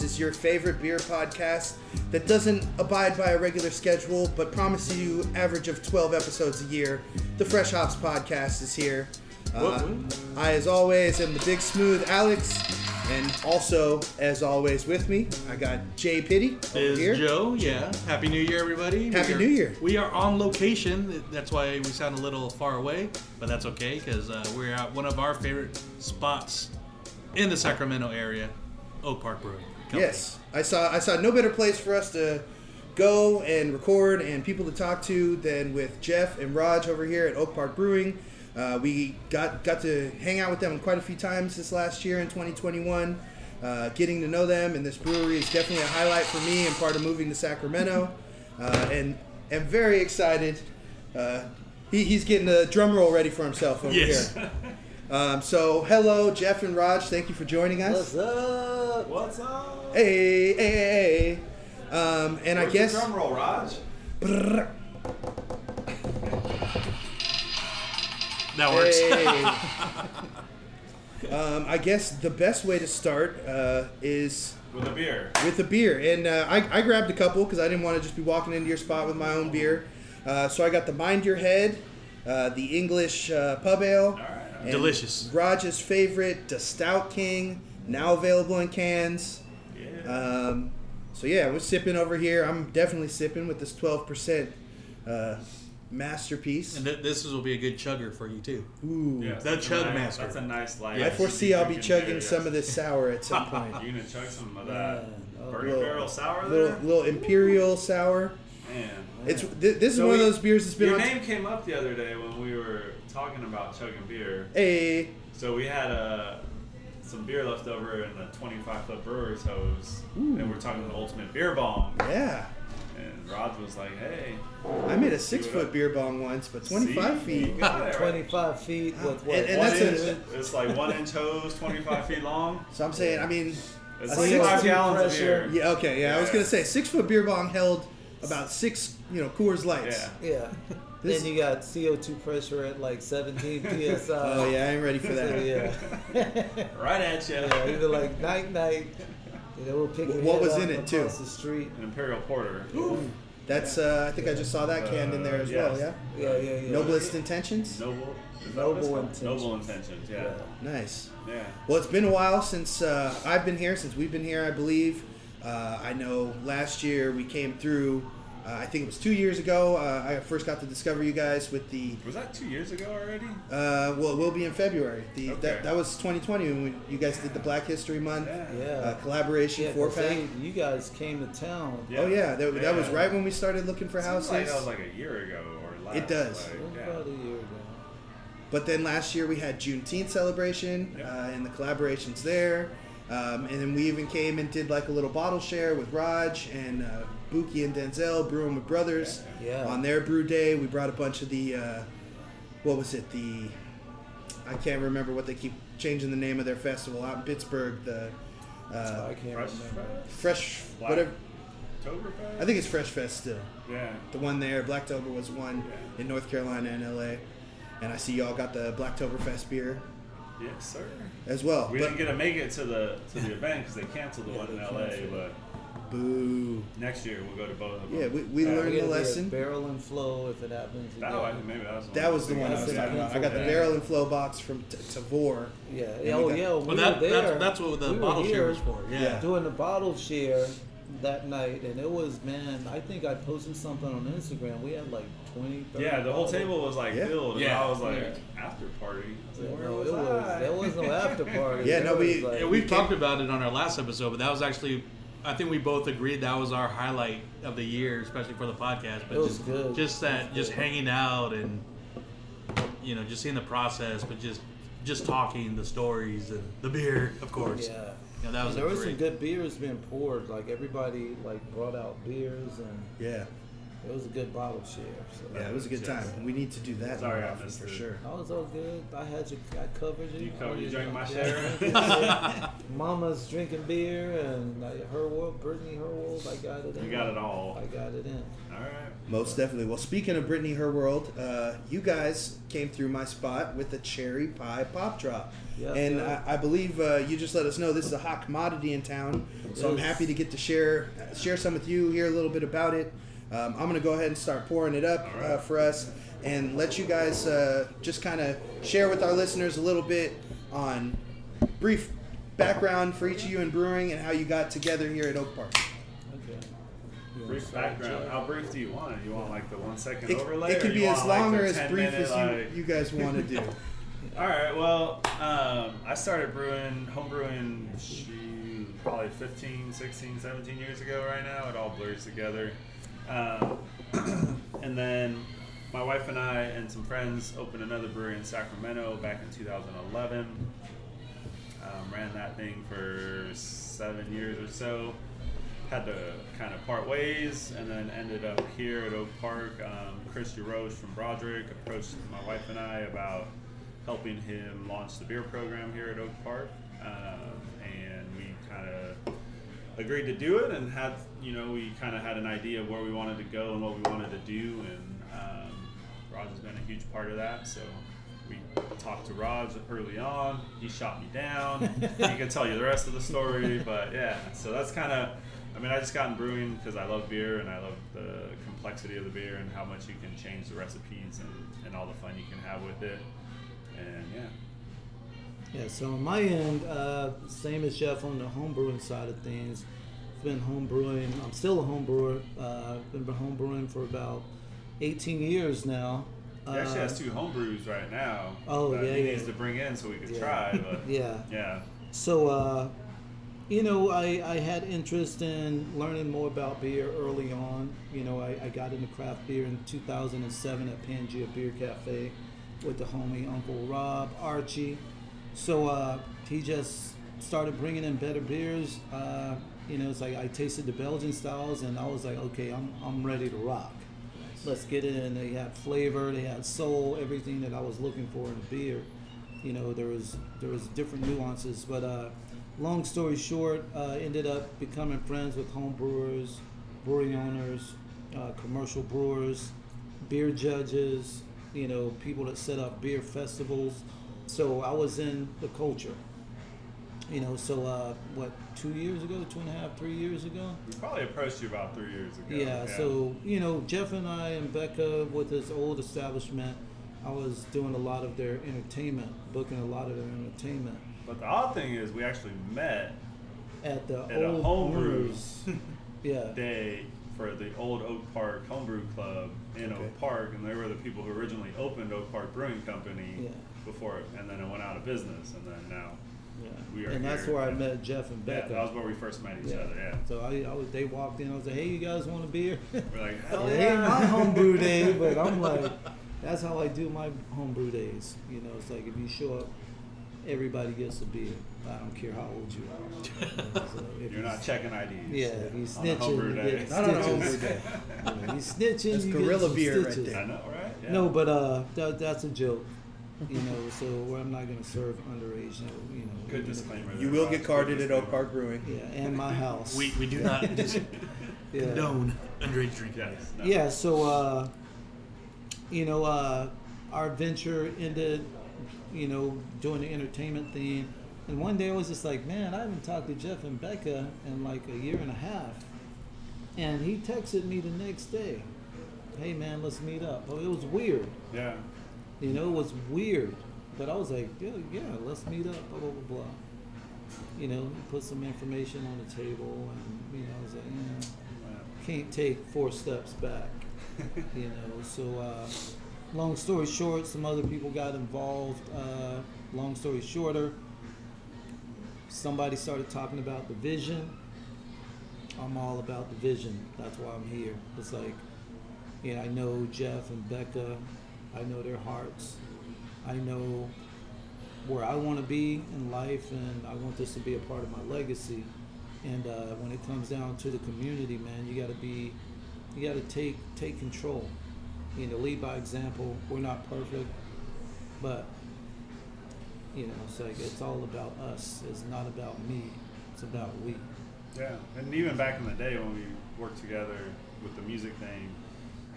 This is your favorite beer podcast that doesn't abide by a regular schedule, but promises you average of 12 episodes a year. The Fresh Hops podcast is here. Uh, I, as always, am the big smooth Alex, and also, as always, with me, I got Jay Pitty over is here. Joe. Yeah. Happy New Year, everybody. Happy are- New Year. We are on location. That's why we sound a little far away, but that's okay because uh, we're at one of our favorite spots in the Sacramento area, Oak Park Brewing. Company. Yes, I saw. I saw no better place for us to go and record and people to talk to than with Jeff and Raj over here at Oak Park Brewing. Uh, we got got to hang out with them quite a few times this last year in 2021. Uh, getting to know them and this brewery is definitely a highlight for me and part of moving to Sacramento. Uh, and am very excited. Uh, he, he's getting the drum roll ready for himself over Yes. here. Um, so hello, Jeff and Raj. Thank you for joining us. What's up? What's up? Hey, hey, hey, hey. Um, and I guess the drum roll, Raj. Brrr. That works. Hey. um, I guess the best way to start uh, is With a beer. with a beer, and uh, I, I grabbed a couple because I didn't want to just be walking into your spot with my own beer. Uh, so I got the Mind Your Head, uh, the English uh, Pub Ale, right, all and Delicious. Raj's favorite, the Stout King, now available in cans. Yeah. Um, so yeah, we're sipping over here. I'm definitely sipping with this 12% uh, masterpiece. and th- this will be a good chugger for you too. Ooh. yeah, the chug nice, master. That's a nice light. I foresee I'll be chugging some of this. this sour at some point. You gonna chug some of that Man, Burning little- Barrel sour little, there? little imperial sour. Man. It's th- this is So one of those beers that's been Your on. name came up the other day when we were talking about chugging beer. Hey, So we had uh, some beer left over in the 25 foot brewer's hose, and we're talking the ultimate beer bong. yeah, And Rod was like, "Hey, I made a six foot beer bong once, but 25 see? feet. You got it right. 25 feet with what? And- and One that's inch, a- it's like one inch hose, 25 feet long. So I'm saying, I mean, It's I like see five it's gallons of beer. yeah, okay, yeah. I was gonna say six foot beer bong held about six, you know, Coors Lights. Yeah. Yeah. This- then you got CO2 pressure at like 17 psi. Oh yeah, I ain't ready for So, that. yeah. Right at you. yeah. Either like night night. You know, we'll pick What- what was up in it, too? across the street. An Imperial Porter. Ooh. That's uh, I think I just saw that canned in there as Uh, well. Yeah. Yeah, yeah, yeah. Noblest intentions. Noble. Noble what it's called? intentions. Noble intentions. Yeah. Nice. Yeah. Well, it's been a while since uh, I've been here, since we've been here, I believe. Uh, I know last year we came through, uh, I think it was two years ago. Uh, I first got to discover you guys with the, Was that two years ago already? uh, well, it will be in February. The, Okay. that, that was 2020 when we, you guys did the Black History Month Yeah. uh, collaboration Yeah, four 'cause pack. they- you guys came to town. Yeah. Oh, yeah, that, that was right when we started looking for Seems houses. like that was like a year ago or less. It does. Like, It was yeah. about a year ago. But then last year we had Juneteenth celebration Yeah. uh, and the collaborations there. Um, and then we even came and did like a little bottle share with Raj and uh, Buki and Denzel brewing with brothers Yeah. on their brew day. We brought a bunch of the, uh, what was it? The, I can't remember what they keep changing the name of their festival out in Pittsburgh. The uh, I can't Fresh remember. Fresh, Black- whatever. Oktoberfest? I think it's Fresh Fest still. Yeah. The one there, Blacktober was one Yeah. in North Carolina and LA. And I see y'all got the Blacktoberfest beer Yes, sir. as well. We But- didn't get to make it to the to the event because they canceled the Yeah, one in LA. canceled. But Boo. next year we'll go to both of them. Yeah, we, we Uh, learned We the gotta a lesson. Barrel and flow if it happens. That again. one, maybe that was. That was the one I was That's talking about. I got the Yeah. barrel and flow box from T- Tavour. Yeah. we oh got- yeah. We Well, were that, there. that's, that's what the We were bottle share here was for. Yeah. Yeah. Doing the bottle share that night, and it was man. I think I posted something on Instagram. We had like 20. 30 Yeah, the whole bottles. table was like Yeah. filled, and Yeah. I was like, Yeah. after party. I was like, where no, was it was. I? There was no after party. Yeah, There no, we- like- Yeah, We talked about it on our last episode, but that was actually, I think we both agreed that was our highlight of the year, especially for the podcast. But It was just, good. just that, just hanging out and you know, just seeing the process, but just just talking the stories and the beer, of course. Yeah. You know, that was there was great. some good beers being poured. Like everybody like brought out beers and Yeah. It was a good bottle share. So. Yeah, it was a good time. and We need to do that Sorry, more often for it. sure. I was all good. I had you. I covered you. You covered- you drank my share? yeah. Mama's drinking beer and I, her world, Brittany, her world. I got it in. You got it all. I got it in. All right. Most definitely. Well, speaking of Brittany Her World, uh, you guys came through my spot with a cherry pie pop drop. Yeah, and yeah. I, I believe uh, you just let us know this is a hot commodity in town. So I'm happy to get to share share some with you, hear a little bit about it. Um, I'm going to go ahead and start pouring it up All right. uh, for us and let you guys uh, just kind of share with our listeners a little bit on brief background for each of you in brewing and how you got together here at Oak Park. Okay. Brief background. How brief do you want it? You want like the one second It, overlay? it could be as want, like, long or as brief minute, as you, like- you guys want to do. All right. Well, um, I started brewing, home brewing, probably 15, 16, 17 years ago. Right now, it all blurs together. Um, and then my wife and I and some friends opened another brewery in Sacramento back in 2011. Um, ran that thing for seven years or so. Had to kind of part ways, and then ended up here at Oak Park. Um, Chris Roche from Broderick approached my wife and I about helping him launch the beer program here at Oak Park, um, and we kind of agreed to do it, and had you know we kind of had an idea of where we wanted to go and what we wanted to do, and um, Raj has been a huge part of that. So we talked to Raj early on. He shot me down. he can tell you the rest of the story, but yeah. So that's kind of. I mean, I just got in brewing because I love beer and I love the complexity of the beer and how much you can change the recipes and, and all the fun you can have with it. And yeah. Yeah, so on my end, uh, same as Jeff on the home brewing side of things. I've been home brewing. I'm still a home brewer. Uh, been home brewing for about 18 years now. He actually Uh, has two homebrews right now. Oh, that yeah, he yeah. needs to bring in so we could Yeah. try. But Yeah. yeah, So, uh, you know, I, I had interest in learning more about beer early on. You know, I, I got into craft beer in 2007 at Pangea Beer Cafe with the homie Uncle Rob, Archie. So uh, he just started bringing in better beers. Uh, you know, it's like I tasted the Belgian styles and I was like, okay, I'm, I'm ready to rock. Let's get it in. They had flavor, they had soul, everything that I was looking for in a beer you know there was there was different nuances but uh, long story short uh, ended up becoming friends with home brewers brewery owners uh, commercial brewers beer judges you know people that set up beer festivals so i was in the culture you know so uh, what two years ago two and a half three years ago we probably approached you about three years ago. yeah, so you know, Jeff and I and Becca with this old establishment, I was doing a lot of their entertainment, booking a lot of their entertainment But the odd thing is, we actually met at the at a old homebrew owners. Yeah, day for the old Oak Park Homebrew Club in Okay. Oak Park, and they were the people who originally opened Oak Park Brewing Company Yeah. before, it, and then it went out of business, and then now. Yeah. We are and that's here. where I met Jeff and Yeah, Becca. that was where we first met each Yeah. other. Yeah, So I, I was, they walked in. I was like, "Hey, you guys want a beer?" we're like, hell it yeah! ain't my homebrew day, but I'm like, that's how I do my homebrew days. You know, it's like if you show up, everybody gets a beer. I don't care how old you are. So if You're not checking IDs. Yeah, if you on a homebrew snitching, you day. get Not on a stitches. homebrew day. You know, you snitching, That's you gorilla get some beer right stitches. there. I know, right? Yeah. No, but uh, that, that's a joke. You know, so where I'm not gonna serve underage. No, you know. Good disclaimer. You will get carded at Oak. Park Brewing. Yeah, and my house. We, we do not just yeah. condone underage drinking. Yes. No. Yeah, so uh, you know, uh, our venture ended, you know, doing the entertainment thing. And one day I was just like, man, I haven't talked to Jeff and Becca in like a year and a half. And he texted me the next day, hey man, let's meet up. Well, it was weird. Yeah. You know, it was weird. But I was like, yeah, yeah, let's meet up, blah, blah, blah, blah. You know, put some information on the table, and, you know, I was like, yeah, can't take four steps back. you know, so, uh, long story short, some other people got involved. Uh, long story shorter, somebody started talking about the vision. I'm all about the vision. That's why I'm here. It's like, you know, I know Jeff and Becca. I know their hearts. I know where I want to be in life, and I want this to be a part of my legacy. And uh, when it comes down to the community, man, you got to be you got to take take control. You know, lead by example. We're not perfect, but you know, it's like it's all about us. It's not about me. It's about we. Yeah, and even back in the day when we worked together with the music thing,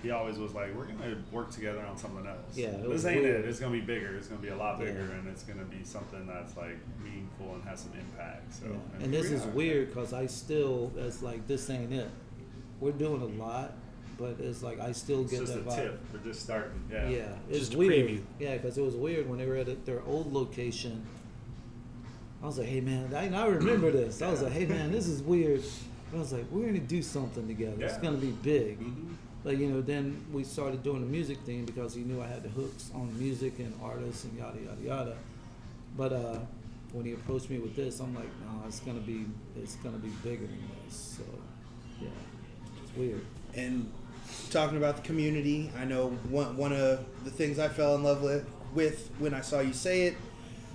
he always was like, "We're gonna work together on something else. Yeah, this was ain't weird. it. It's gonna be bigger. It's gonna be a lot bigger, Yeah. and it's gonna be something that's like meaningful and has some impact." So, Yeah. And this is weird because I still, it's like this ain't it. We're doing a lot, but it's like I still get just a that vibe. tip. We're just starting. Yeah. Yeah, it's Just weird. preview. Yeah, because it was weird when they were at their old location. I was like, "Hey man, I, I remember this." I was like, "Hey man, this is weird." I was like, "We're gonna do something together. It's gonna be big." Mhm. But you know, then we started doing the music thing because he knew I had the hooks on music and artists and yada yada yada. But uh, when he approached me with this, I'm like, "No, it's gonna be it's gonna be bigger than this." So, yeah, it's weird. And talking about the community, I know one, one of the things I fell in love with, with when I saw you say it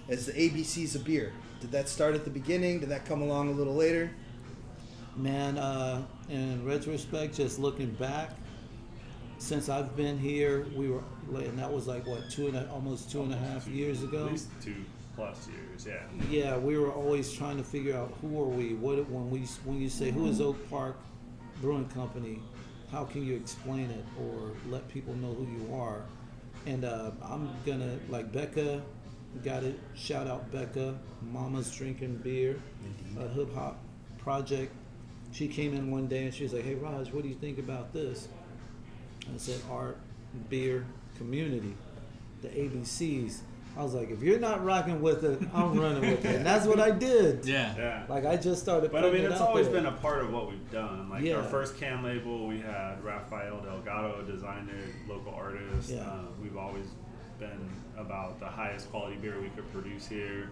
is the ABCs of beer. Did that start at the beginning? Did that come along a little later? Man, uh, in retrospect, just looking back, since I've been here, we were, and that was like what two and a, almost two and a half years ago. At least two plus years. Yeah. Yeah, we were always trying to figure out who are we. What when we when you say who is Oak Park Brewing Company, how can you explain it or let people know who you are? And uh, I'm gonna like Becca, got it. Shout out Becca, Mama's drinking beer, a hip hop project. She came in one day and she was like, "Hey Raj, what do you think about this?" I said, "Art, beer, community, the ABCs." I was like, "If you're not rocking with it, I'm running with it," and that's what I did. Yeah. Yeah. Like I just started. But I mean, it's out always there. been a part of what we've done. Like Yeah. our first can label, we had Rafael Delgado, designer, local artist. Yeah. Uh, we've always been about the highest quality beer we could produce here,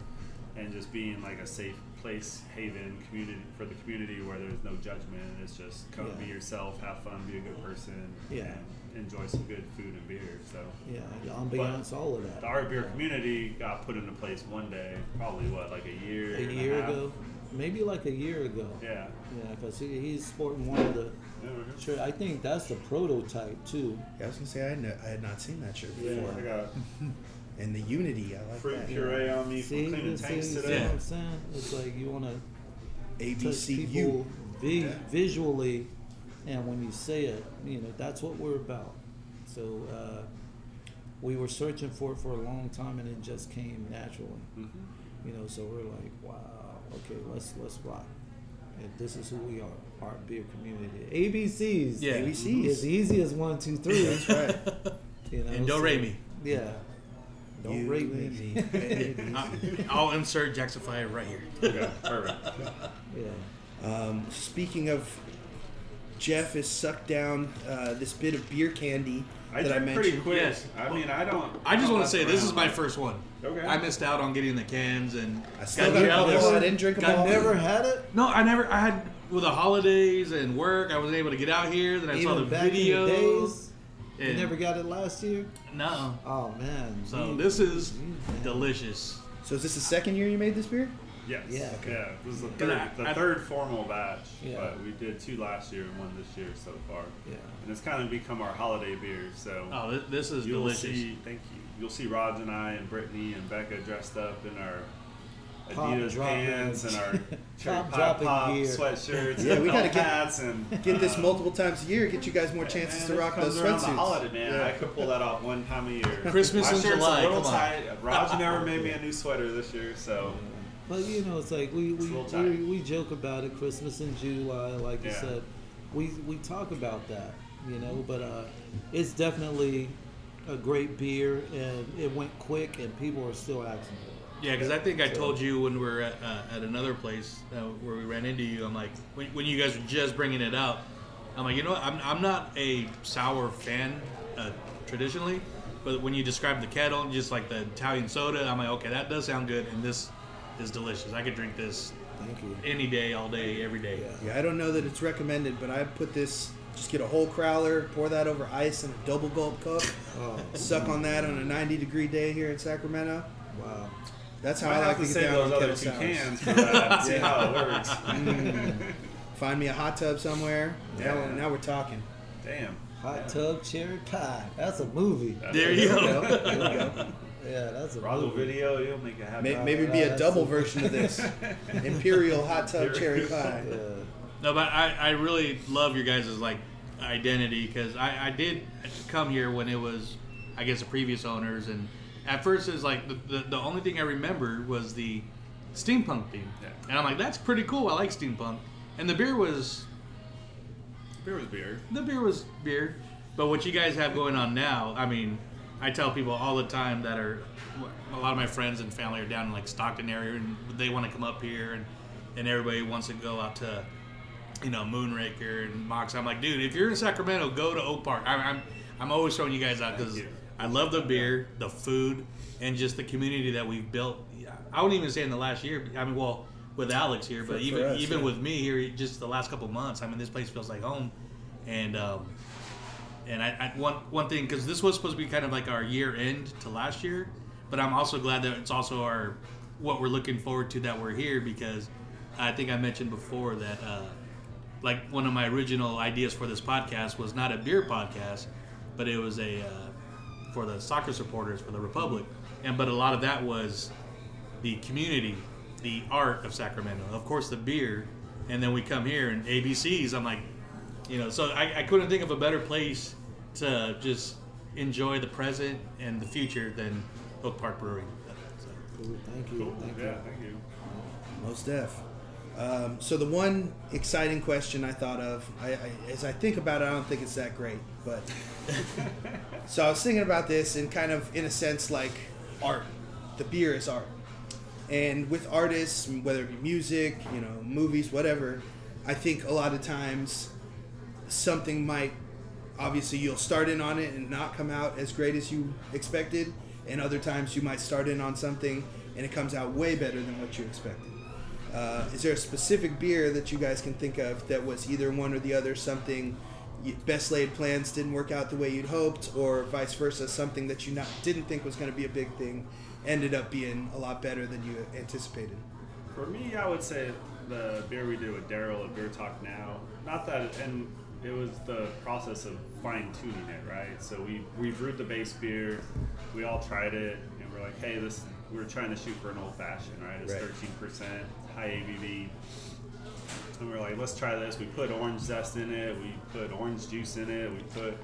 and just being like a safe place, haven, community for the community where there's no judgment. It's just come Yeah. be yourself, have fun, be a good person, Yeah. and enjoy some good food and beer. So. Yeah, the ambiance, all of that. The art beer community got put into place one day, probably what, like a year, a and year half? ago, maybe like a year ago. Yeah. Yeah, because he, he's sporting one of the. Yeah, we're good. Sure, I think that's the prototype too. Yeah, I was gonna say I had, no, I had not seen that shirt Yeah. before. I got And the unity, I like fruit that. puree on me See, from cleaning you see, tanks you see today. what I'm saying? It's like you want to touch ABCU. people vi- Yeah. visually, and when you say it, you know that's what we're about. So uh, we were searching for it for a long time, and it just came naturally. Mhm. You know, so we're like, wow, okay, let's let's rock. And this is who we are, art beer community. ABCs. Yeah. ABCs. As easy as one, two, three. That's right. You know, And don't so- rate me. Yeah. Don't You rate and me. me. I- I'll insert Jackson Jacksonfly right here. Okay, perfect. yeah. Um, speaking of, Jeff has sucked down uh, this bit of beer candy I that I drink pretty quick. Yes. I mean, I don't. I just want to mess say this is my first one. Okay. I missed out on getting the cans and I still got a jealous. I didn't drink them Got all. Never had it. No, I never. I had with the holidays and work. I wasn't able to get out here. Then I saw the Even back video. in the days. You and- never got it last year. No. Oh man. So You- this is you, man. delicious. So is this the second year you made this beer? Yes. Yeah. Okay. Yeah. This is the third, I- the I- third formal batch. Yeah. But we did two last year and one this year so far. Yeah. And it's kind of become our holiday beer. So Oh, thi- this is you'll delicious. see. Thank you. You'll see Raj and I and Brittany and Becca dressed up in our. Pop Adidas dropping- pants and our cherry Top pop, pop gear. sweatshirts, Yeah, and we gotta get- hats and Get this uh, multiple times a year. Get you guys more chances Man, to rock comes those around the holiday, man. Yeah. I could pull that off one time a year. Christmas My in July, A little come on. tight. Raj never made me a new sweater this year, so But you know, it's like we we, a we, we joke about it. Christmas in July, like you said, we we talk about that, you know. But uh, it's definitely a great beer, and it went quick, and people are still asking for it. Yeah, because I think I told you when we were at, uh, at another place uh, where we ran into you. I'm like, when, when you guys were just bringing it out, I'm like, you know what? I'm, I'm not a sour fan uh, traditionally, but when you describe the kettle and just like the Italian soda, I'm like, okay, that does sound good, and this is delicious. I could drink this Thank you. any day, all day, every day. Yeah. Yeah, I don't know that it's recommended, but I put this. Just get a whole crowler, pour that over ice in a double gulp cup, Oh, suck on that on a 90 degree day here in Sacramento. wow. That's how I I, like to to get save down those on other kettle two cans for that. See how it works. Mm. Find me a hot tub somewhere. Now, Yeah. now we're talking. Damn. Hot Yeah. tub cherry pie. That's a movie. There you go. go. There we go. Yeah, that's a Bravo movie. video, you'll make it happen. May- Right, Maybe be a double the- version of this Imperial hot tub cherry pie. Yeah. No, but I, I really love your guys' like identity because I, I did come here when it was, I guess, the previous owners, and at first it was like the, the, the only thing I remember was the steampunk theme, Yeah. and I'm like, that's pretty cool. I like steampunk, and the beer was Beer was beer. the beer was beer, but what you guys have going on now, I mean, I tell people all the time that are a lot of my friends and family are down in like Stockton area, and they want to come up here, and and everybody wants to go out to, you know, Moonraker and Mox. I'm like, dude, if you're in Sacramento, go to Oak Park. I'm I'm, I'm always showing you guys out because. I love the beer, the food, and just the community that we've built. I wouldn't even say in the last year. I mean, well, with Alex here, but For- even for us, even yeah. with me here, just the last couple months. I mean, this place feels like home, and um, and I, I one one thing because this was supposed to be kind of like our year end to last year, but I'm also glad that it's also our what we're looking forward to that we're here because I think I mentioned before that uh, like one of my original ideas for this podcast was not a beer podcast, but it was a uh, for the soccer supporters for the Republic, and but a lot of that was the community, the art of Sacramento, of course the beer, and then we come here and ABCs. I'm like, you know, so I, I couldn't think of a better place to just enjoy the present and the future than Oak Park Brewing. So, Cool. Thank you. Cool. Thank yeah, you. thank you. Most def. Um, so the one exciting question I thought of, I, I, as I think about it, I don't think it's that great. But so I was thinking about this and kind of, in a sense, like art. The beer is art, and with artists, whether it be music, you know, movies, whatever, I think a lot of times something might obviously you'll start in on it and not come out as great as you expected and other times you might start in on something and it comes out way better than what you expected uh, is there a specific beer that you guys can think of that was either one or the other something you, best laid plans didn't work out the way you'd hoped or vice versa something that you not, didn't think was going to be a big thing ended up being a lot better than you anticipated For me, I would say the beer we did with Daryl at Beer Talk Now. Not that, and it was the process of fine tuning it, right? So we we brewed the base beer, we all tried it, and we're like, hey, this we're trying to shoot for an old fashioned, right? It's Right. thirteen percent, high ABV. And we're like, let's try this. We put orange zest in it. We put orange juice in it. We put,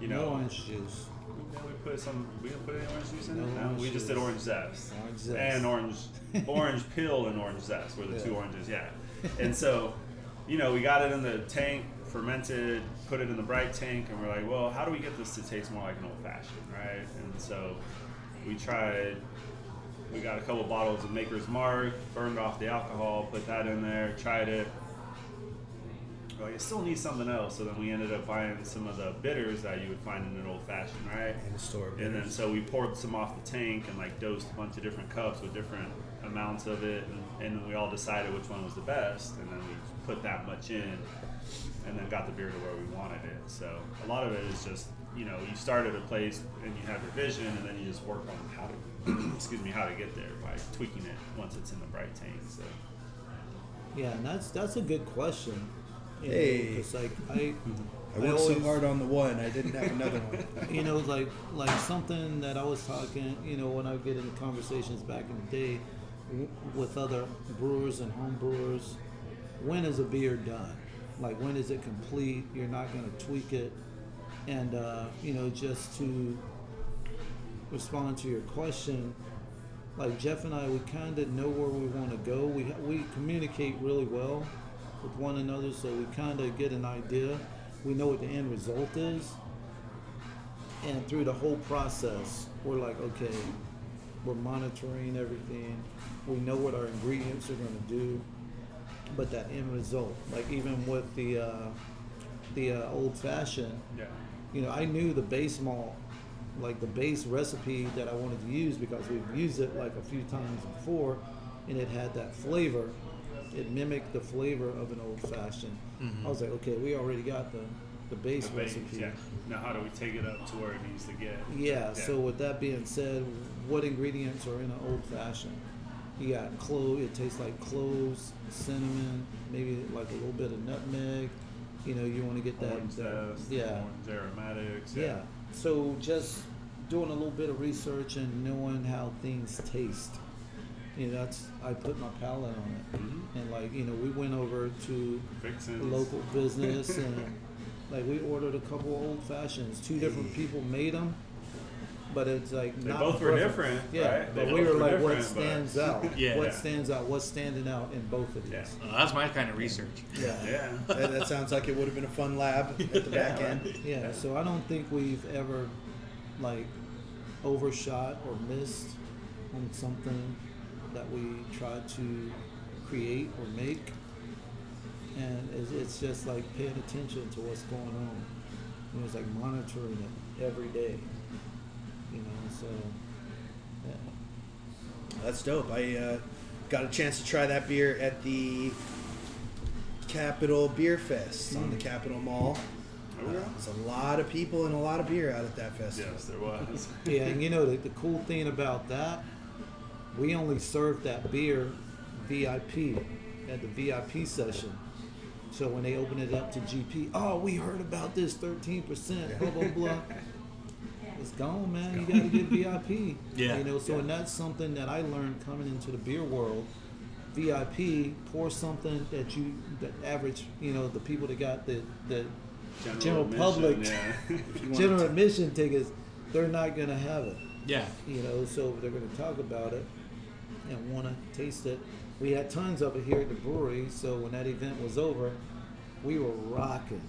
you know, No orange juice. yeah, we put some. We didn't put any orange juice in No it. No, we just did orange zest. Orange zest. and orange, orange peel and orange zest were the two oranges. Yeah, and so, you know, we got it in the tank, fermented, put it in the bright tank, and we're like, well, how do we get this to taste more like an old fashioned, right? And so, we tried. We got a couple bottles of Maker's Mark, burned off the alcohol, put that in there, tried it. We're Like, still need something else, so then we ended up buying some of the bitters that you would find in an old fashioned, right? in the store And then so we poured some off the tank and like dosed a bunch of different cups with different amounts of it, and, and then we all decided which one was the best, and then we put that much in, and then got the beer to where we wanted it. So a lot of it is just you know you start at a place and you have your vision, and then you just work on how to excuse me how to get there by tweaking it once it's in the bright tank. So Yeah, and that's that's a good question. You know, Hey. 'cause, like I, I worked so hard on the one I didn't have another one you know, like like something that I was talking, you know, when I get into conversations back in the day with other brewers and home brewers, when is a beer done? Like when is it complete? You're not going to tweak it, and uh, you know, just to respond to your question, like Jeff and I, we kind of know where we want to go. We we communicate really well with one another, so we kind of get an idea. We know what the end result is, and through the whole process, we're like, okay, we're monitoring everything. We know what our ingredients are going to do, but that end result, like even with the uh, the uh, old fashioned, yeah, you know, I knew the base malt, like the base recipe that I wanted to use because we've used it like a few times before, and it had that flavor. It mimicked the flavor of an old fashioned. Mm-hmm. I was like, okay, we already got the the base the base, recipe. yeah. Now how do we take it up to where it needs to get? Yeah, so with that being said, what ingredients are in an old fashioned? You got clove, it tastes like cloves, cinnamon, maybe like a little bit of nutmeg, You know, you want to get that. Orange that- zest, yeah. orange aromatics. Yeah. So just doing a little bit of research and knowing how things taste. You know, that's I put my palate on it. Mhm. And like, you know, we went over to local business and like we ordered a couple of old fashions. Two different people made them, but it's like They not both were perfect. different, Yeah, right? but They we were were like, what different, but- stands out? Yeah. what Yeah. stands out? What's standing out in both of these? Yeah. Well, that's my kind of research. Yeah. Yeah. that, that sounds like it would have been a fun lab at the back end. right. Yeah, so I don't think we've ever like overshot or missed on something that we tried to create or make. And it's, it's just like paying attention to what's going on. You know, it's like monitoring it every day. You know, so yeah. That's dope. I uh, got a chance to try that beer at the Capitol Beer Fest on the Capitol Mall. Oh, Uh, there's a lot of people and a lot of beer out at that festival. Yes, there was. Yeah, and you know the, the cool thing about that, we only served that beer VIP at the VIP session. So when they open it up to GP, oh, we heard about this 13%, blah, blah, blah. It's gone, man. You got to get VIP. Yeah. You know, so and that's something that I learned coming into the beer world. VIP, pour something that you, the average, you know, the people that got the, the General admission, public. Yeah. If you want general to- admission tickets, they're not going to have it Yeah. you know, so they're going to talk about it and want to taste it. We had tons of it here at the brewery, so when that event was over, we were rocking.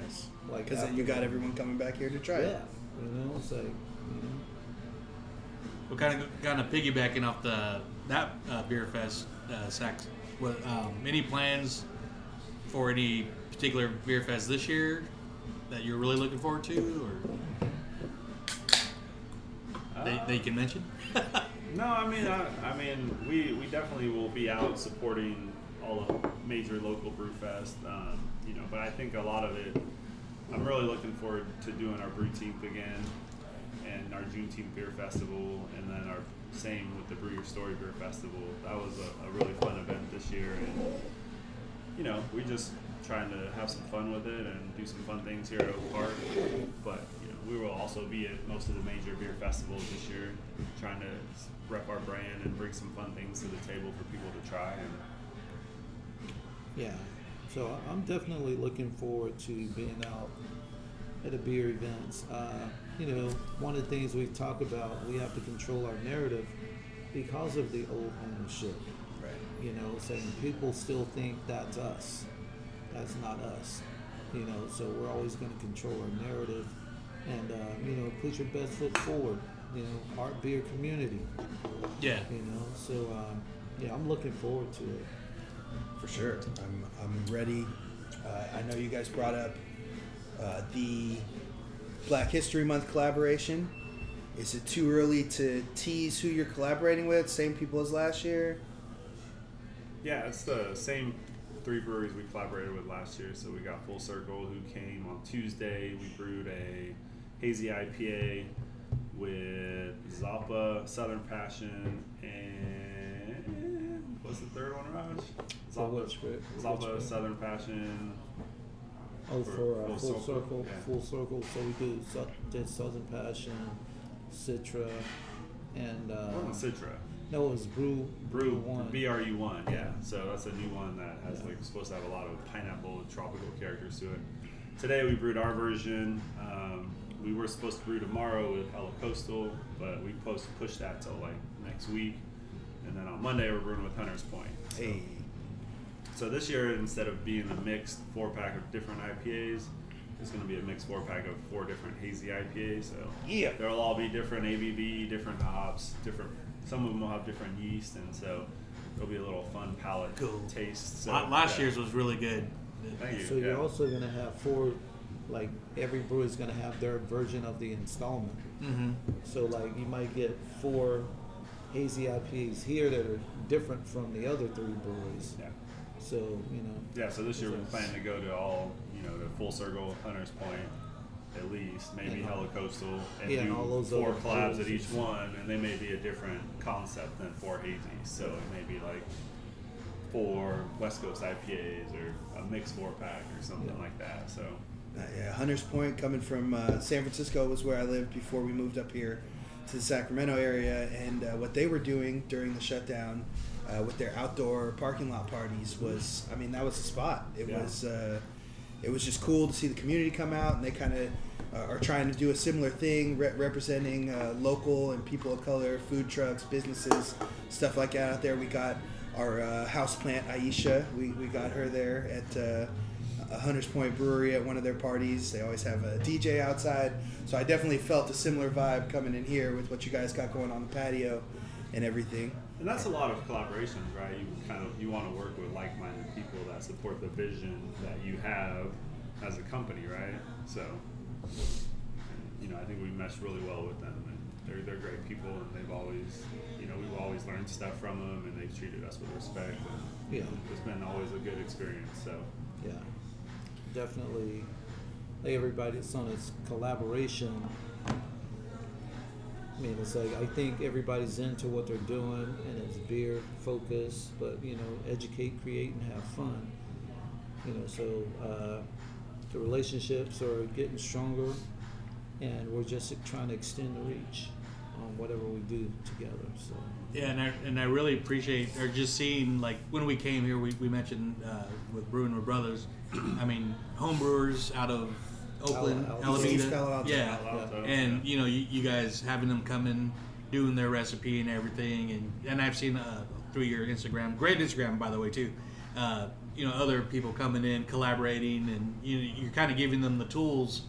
Nice. Like Because then you got everyone coming back here to try Yeah, it. You know, it's like, you know, Well, kind of kind of piggybacking off the that uh, beer fest, uh, Sax. What um, any plans for any particular beer fest this year that you're really looking forward to, or they, Uh, they can mention? No, I mean, I, I mean, we, we definitely will be out supporting all of major local brewfest, um, you know. But I think a lot of it, I'm really looking forward to doing our Brewteenth again, and our Juneteenth Beer Festival, and then our same with the Brew Your Story Beer Festival. That was a, a really fun event this year, and you know, we just trying to have some fun with it and do some fun things here at Oak Park. But you know, we will also be at most of the major beer festivals this year, trying to rep our brand and bring some fun things to the table for people to try. And yeah. So I'm definitely looking forward to being out at the beer events. Uh, you know, one of the things we talk about, we have to control our narrative because of the old ownership. Right. you know, saying people still think that's us. That's not us. You know, so we're always going to control our narrative and, uh, you know, put your best foot forward. You know, art beer community, Yeah. you know, so, um, yeah, I'm looking forward to it. For sure. I'm, I'm ready. Uh, I know you guys brought up uh, the Black History Month collaboration. Is it too early to tease who you're collaborating with? Same people as last year? yeah, it's the same three breweries we collaborated with last year. So we got Full Circle, who came on Tuesday. We brewed a hazy IPA with Zappa, Southern Passion, and what's the third one, Raj? For which beer- for which Zappa, beer? Southern Passion. Oh, For for, uh, Full full, Circle, circle, yeah. full circle. So we do Sou- did Southern Passion, Citra, and uh, Wasn't Citra. no, it was Brew Brew One. B R U one, yeah. So that's a new one that has like supposed to have a lot of pineapple and tropical characters to it. Today we brewed our version. Um, we were supposed to brew tomorrow with Hella Coastal, but we post pushed that till like next week. And then on Monday we're brewing with Hunters Point. So, Hey. So this year instead of being a mixed four pack of different IPAs, it's going to be a mixed four pack of four different hazy IPAs. So Yeah. There'll all be different ABV, different hops, different. Some of them will have different yeast, and so it'll be a little fun palate Cool. taste. So, Last yeah. year's was really good. Thank you. So yeah. you're also gonna have four, like every brewer is gonna have their version of the installment. Mm-hmm. So like you might get four hazy IPAs here that are different from the other three breweries. yeah. So you know, Yeah. So this year we're planning to go to all, you know, to Full Circle, Hunters Point, at least maybe And- Hella Coastal, and Yeah, and do all those four other collabs at each one, and they may be a different concept than four hazies. So it may be like four West Coast IPAs or a mixed four pack or something Yeah. like that. So Uh, yeah, Hunters Point, coming from uh, San Francisco, was where I lived before we moved up here to the Sacramento area. And uh, what they were doing during the shutdown uh, with their outdoor parking lot parties was, I mean, that was the spot. It Yeah. was, uh, it was just cool to see the community come out, and they kind of uh, are trying to do a similar thing, re- representing uh, local and people of color, food trucks, businesses, stuff like that out there. We got our uh, house plant Aisha. We, we got her there at. Uh, a Hunters Point Brewery at one of their parties. They always have a DJ outside. So I definitely felt a similar vibe coming in here with what you guys got going on the patio and everything. And that's a lot of collaborations, right? You kind of you want to work with like-minded people that support the vision that you have as a company, right? So, you know, I think we mesh really well with them, and they're they're great people, and they've always, you know, we've always learned stuff from them, and they've treated us with respect. And Yeah. it's been always a good experience. So, Yeah, definitely. Like everybody it's on its collaboration. Mean, it's like I think everybody's into what they're doing, and it's beer focused, but you know, educate, create, and have fun. You know, so uh, the relationships are getting stronger, and we're just trying to extend the reach on whatever we do together. So Yeah, and I, and I really appreciate, or just seeing, like, when we came here, we, we mentioned uh, with Brewing with Brothers, I mean, home brewers out of Oakland, Al- Alameda. Palo Alto. Yeah. Palo Alto, And, yeah. you know, you, you guys having them come in, doing their recipe and everything. And, and I've seen uh, through your Instagram, great Instagram, by the way, too. Uh, you know, other people coming in, collaborating, and you know, you're kind of giving them the tools,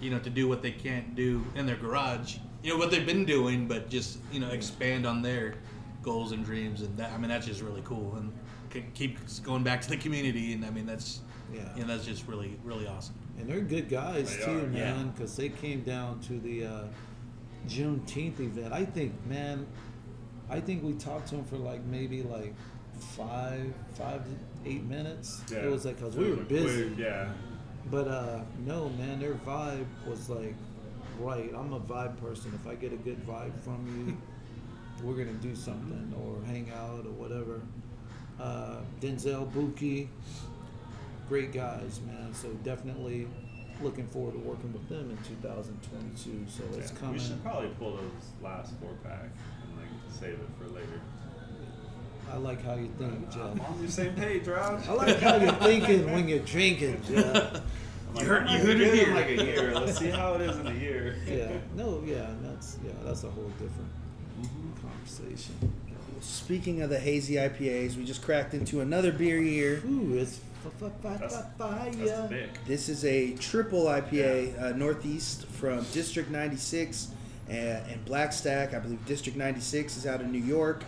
you know, to do what they can't do in their garage. You know what they've been doing, but just you know expand on their goals and dreams, and that I mean that's just really cool, and c- keep going back to the community, and I mean that's Yeah. you know, that's just really really awesome. And they're good guys They too, are, man, because they came down to the uh, Juneteenth event. I think, man, I think we talked to them for like maybe like five, five to eight minutes. yeah, It was like because we were busy, yeah. but uh, no, man, their vibe was like right. I'm a vibe person. If I get a good vibe from you, we're gonna do something or hang out or whatever. Uh, Denzel Buki, great guys, man. So definitely looking forward to working with them in 2022. So it's Yeah, coming. We should probably pull those last four pack and like save it for later. I like how you think, I'm Jeff. on the same page, Raj. I like how you're thinking when you're drinking, Jeff. Like, You heard- I'm you heard it in here. Like a year. Let's see how it is in a year. Yeah, no, yeah, that's yeah, that's a whole different mm-hmm. conversation. Speaking of the hazy IPAs, we just cracked into another beer here. Ooh, it's That's, that's. This is a triple IPA, uh, Northeast from District 96 and, and Black Stack. I believe District 96 is out of New York.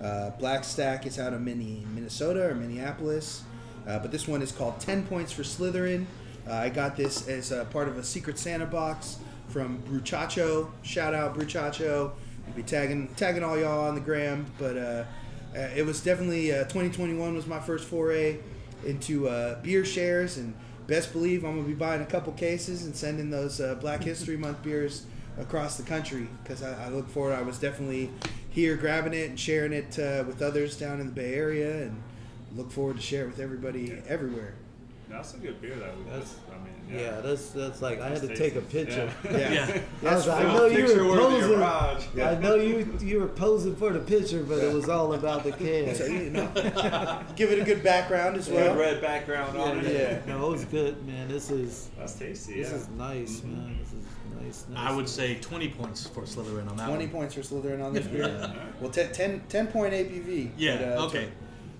Uh, Black Stack is out of Mini, Minnesota or Minneapolis. Uh, but this one is called 10 Points for Slytherin. Uh, I got this as a part of a Secret Santa box from Bruchacho. Shout out Bruchacho. We'll be tagging tagging all y'all on the gram. But uh, uh, it was definitely uh, 2021 was my first foray into uh, beer shares and best believe I'm gonna be buying a couple cases and sending those uh, Black History Month beers across the country because I, I look forward. I was definitely here grabbing it and sharing it uh, with others down in the Bay Area and look forward to share it with everybody Yeah. everywhere. That's a good beer that we That's- just, I mean, Yeah, yeah. that's that's like I had to take a picture. Yeah. Yeah. Yeah. I, was like, I know you were posing. I know you you were posing for the picture, but it was all about the So, you know, give it a good background as Red, well. red background on Yeah, it. Yeah. no, it was good, man. This is That's tasty. this yeah. is nice, Mhm. man. This is nice. nice I would say 20 points for Slytherin on that 20 points for Slytherin on this beer. Yeah. Well, 10, 10, 10 point ABV. Yeah, but, uh, okay.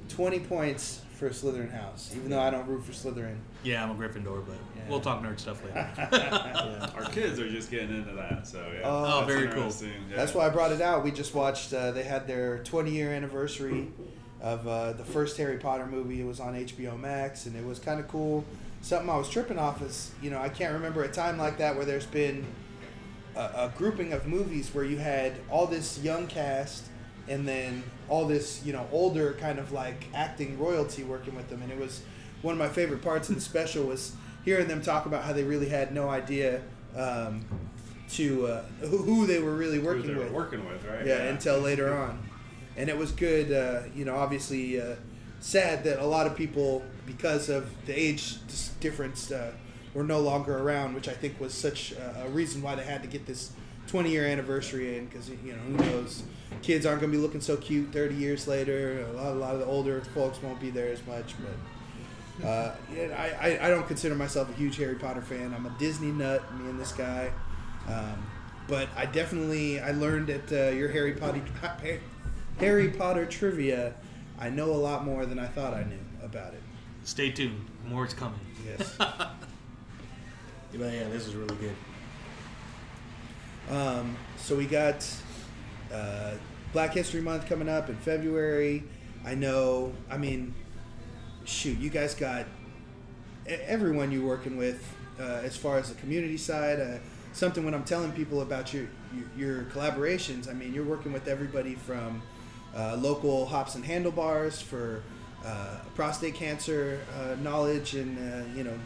20 points for Slytherin House, even though I don't root for Slytherin. Yeah, I'm a Gryffindor, but Yeah. We'll talk nerd stuff later. Yeah. Our kids are just getting into that, so yeah. Oh, Oh, That's very cool. yeah. That's why I brought it out. We just watched. Uh, they had their 20 year anniversary of uh, the first Harry Potter movie. It was on HBO Max, and it was kind of cool. Something I was tripping off is, you know, I can't remember a time like that where there's been a, a grouping of movies where you had all this young cast and then all this, you know, older kind of like acting royalty working with them, and it was one of my favorite parts of the special was hearing them talk about how they really had no idea um, to uh, who, who they were really Who working they were with. working with, right? Yeah, until later on, and it was good. Uh, you know, obviously, uh, sad that a lot of people, because of the age difference, uh, were no longer around, which I think was such a, a reason why they had to get this 20 year anniversary in because you know who knows kids aren't going to be looking so cute 30 years later a lot, a lot of the older folks won't be there as much but uh, yeah, I, I, I don't consider myself a huge harry potter fan i'm a disney nut me and this guy um, but i definitely i learned at uh, your harry potter harry potter trivia i know a lot more than i thought i knew about it Stay tuned. More is coming. yes But yeah, this is really good. Um, so we got uh, Black History Month coming up in February. I know. I mean, shoot, you guys got everyone you're working with uh, as far as the community side. Uh, something when I'm telling people about your your, collaborations. I mean, you're working with everybody from uh, local hops and handlebars for. Uh, prostate cancer uh, knowledge and uh, you know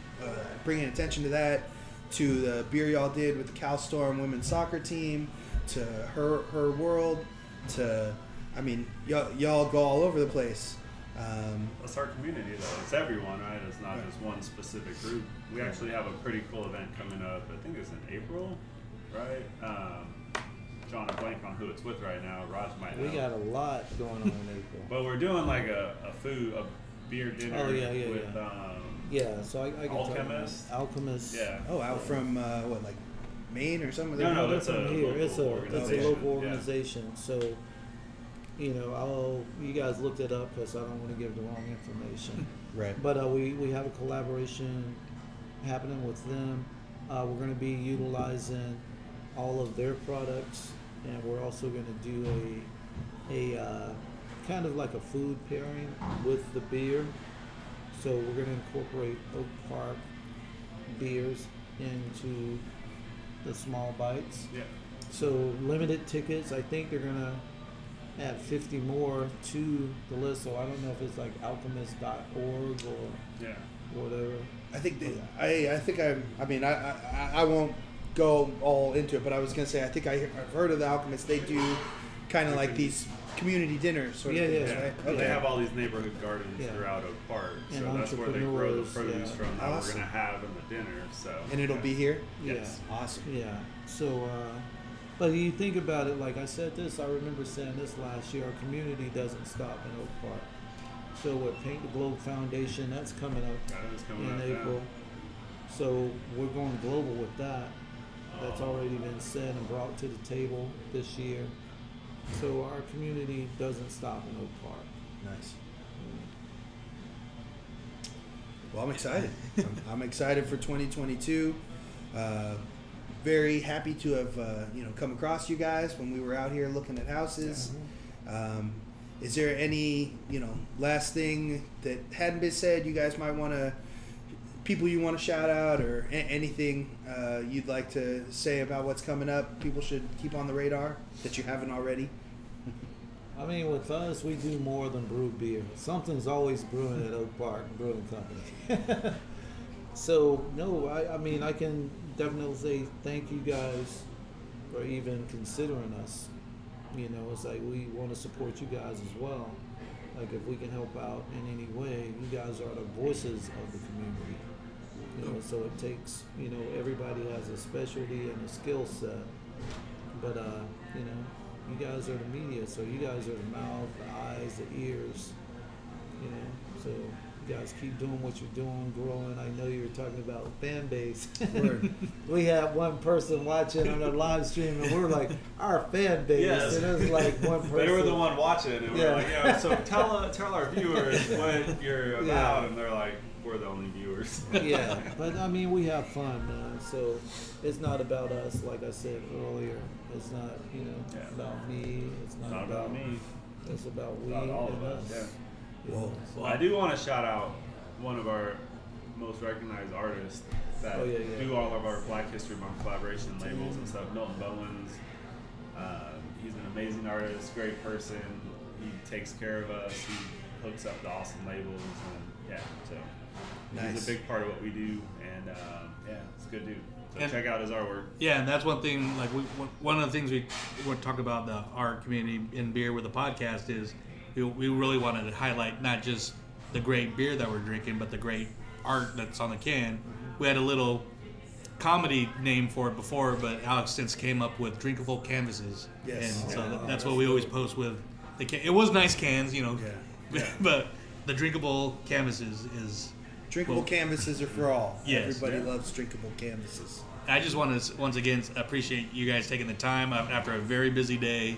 bringing attention to that to the beer y'all did with the Cal Storm women's soccer team, to her her world, to I mean y'all y'all go all over the place. Um, That's our community, though. It's everyone, right? It's not Right. just one specific group. We actually have a pretty cool event coming up. I think it's in April, right? Um, John, I blank on who it's with right now. Raj might know. We got a lot going on in April. But we're doing like a, a food, a beer dinner Oh, yeah, yeah, with, yeah. um, Yeah, so I, I can talk Alchemist? Alchemist. yeah. oh, out from uh, what like Maine or something. No, no, it's a here. local It's a it's a organization, local yeah. organization. So, you know, I'll you guys looked it up because I don't want to give the wrong information. right. But uh, we we have a collaboration happening with them. Uh, we're going to be utilizing all of their products, and we're also going to do a a uh, kind of like a food pairing with the beer. So we're going to incorporate Oak Park beers into the small bites. Yeah. So limited tickets. I think they're gonna add 50 more to the list. So I don't know if it's like alchemist.org or Yeah. whatever. I think they, I I think I I mean I, I I won't go all into it, but I was gonna say I think I, I've heard of the Alchemists. They do kind of like these community dinners sort Yeah, of things, yeah. right? But They have all these neighborhood gardens Yeah. throughout Oak Park, And so that's where they grow the produce yeah. from that Awesome. we're gonna have in the dinner. So and it'll be here. Yes. Awesome. Yeah. So, uh, but you think about it, like I said this, I remember saying this last year. Our community doesn't stop in Oak Park. So with Paint the Globe Foundation, that's coming up that is coming in up now. April. So we're going global with that. That's Oh. already been said and brought to the table this year. So our community doesn't stop in Oak Park. Nice. Well, I'm excited. I'm, I'm excited for 2022. Uh, very happy to have uh, you know come across you guys when we were out here looking at houses. Um, is there any you know last thing that hadn't been said you guys might want to people you want to shout out or a- anything uh, you'd like to say about what's coming up people should keep on the radar that you haven't already I mean, with us, we do more than brew beer. Something's always brewing at Oak Park Brewing Company. so, no, I, I mean, I can definitely say thank you guys for even considering us. You know, it's like we want to support you guys as well. Like, if we can help out in any way, you guys are the voices of the community. You know, so it takes, you know, everybody has a specialty and a skill set. But, uh, you know, you guys are the media, so you guys are the mouth, the eyes, the ears. You know, so guys keep doing what you're doing, growing. I know you were talking about fan base. We had one person watching on a live stream, and we are like, our fan base, Yes. and it was like one person. They were the one watching, and Yeah. we're like, yeah. So tell uh, tell our viewers what you're about, Yeah. and they're like, we're the only viewers. yeah, but I mean, we have fun, man. So it's not about us, like I said earlier. It's not, you know, Yeah. about me. It's not, Not about me. It's about we About all and of us. Yeah. You Whoa. Well, I do want to shout out one of our most recognized artists that Oh, yeah, yeah. do all of our Black History Month collaboration labels and stuff. Milton Bowens. Uh, he's an amazing artist, great person. He takes care of us. He hooks up the awesome labels, and yeah, so Nice. he's a big part of what we do. And um, yeah, it's a good dude. So And- check out his artwork. Yeah, and that's one thing. Like we, one of the things we want to talk about the art community in beer with the podcast is we, we really wanted to highlight not just the great beer that we're drinking, but the great art that's on the can. We had a little comedy name for it before, but Alex since came up with drinkable canvases. Yes. And so that- that's what we always post with the can. It was nice cans, you know. Yeah. but the drinkable canvases is. Drinkable Well- canvases are for all. Yes. Everybody Yeah. loves drinkable canvases. I just want to once again appreciate you guys taking the time after a very busy day,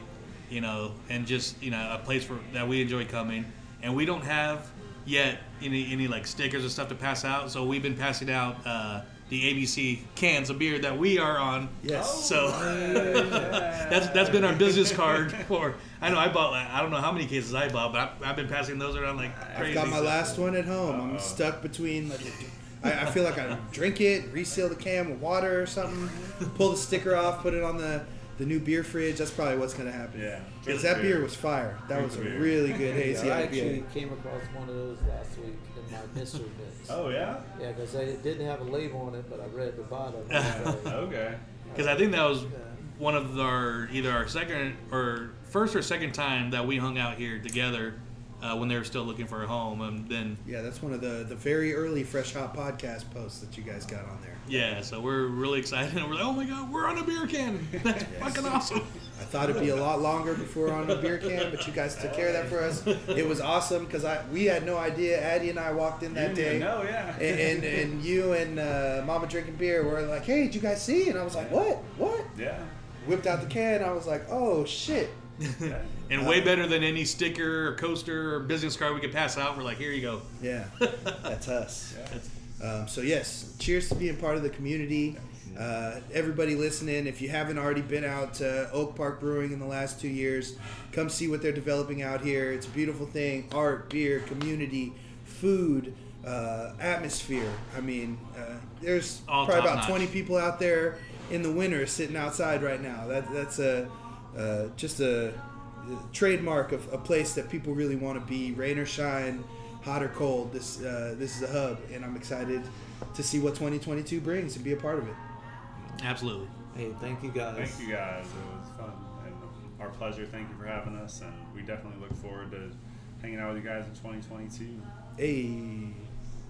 you know, and just you know a place for that we enjoy coming. And we don't have yet any any like stickers or stuff to pass out, so we've been passing out uh, the ABC cans of beer that we are on. Yes. So that's that's been our business card for. I know I bought like, I don't know how many cases I bought, but I, I've been passing those around like crazy. I've got my so- last one at home. I'm stuck between. Like, I, I feel like I drink it, reseal the can with water or something, pull the sticker off, put it on the the new beer fridge. That's probably what's gonna happen. Yeah. Because that beer was fire. That Drink was a beer. really good hazy I IPA. actually came across one of those last week in my mystery bits. Oh yeah. Yeah, because they didn't have a label on it, but I read the bottom. It Okay. Because I think that was one of our either our second or first or second time that we hung out here together uh, when they were still looking for a home, and then Yeah, that's one of the the very early Fresh Hops podcast posts that you guys got on there. yeah, so we're really excited. and We're like, oh my god, we're on a beer can! That's fucking awesome. I thought it'd be a lot longer before on a beer can, but you guys took care of that for us. It was awesome because I we had no idea. Addie and I walked in that day. No, yeah. and, and and you and uh, Mama drinking beer were like, "Hey, did you guys see?" And I was like, "What? What?" yeah. Whipped out the can. I was like, "Oh shit!" Yeah. And way better than any sticker or coaster or business card we could pass out. We're like, here you go. Yeah, that's us. That's- Um, so yes, cheers to being part of the community. Uh, everybody listening, if you haven't already been out to Oak Park Brewing in the last two years, come see what they're developing out here. It's a beautiful thing: art, beer, community, food, uh, atmosphere. I mean, uh, there's All probably about notch. 20 people out there in the winter sitting outside right now. That that's a uh, just a, trademark of a place that people really want to be, rain or shine, hot or cold. This uh, this is a hub, and I'm excited to see what 2022 brings and be a part of it. Absolutely. hey, thank you guys. Thank you guys. It was fun and our pleasure. Thank you for having us, and we definitely look forward to hanging out with you guys in 2022. Hey,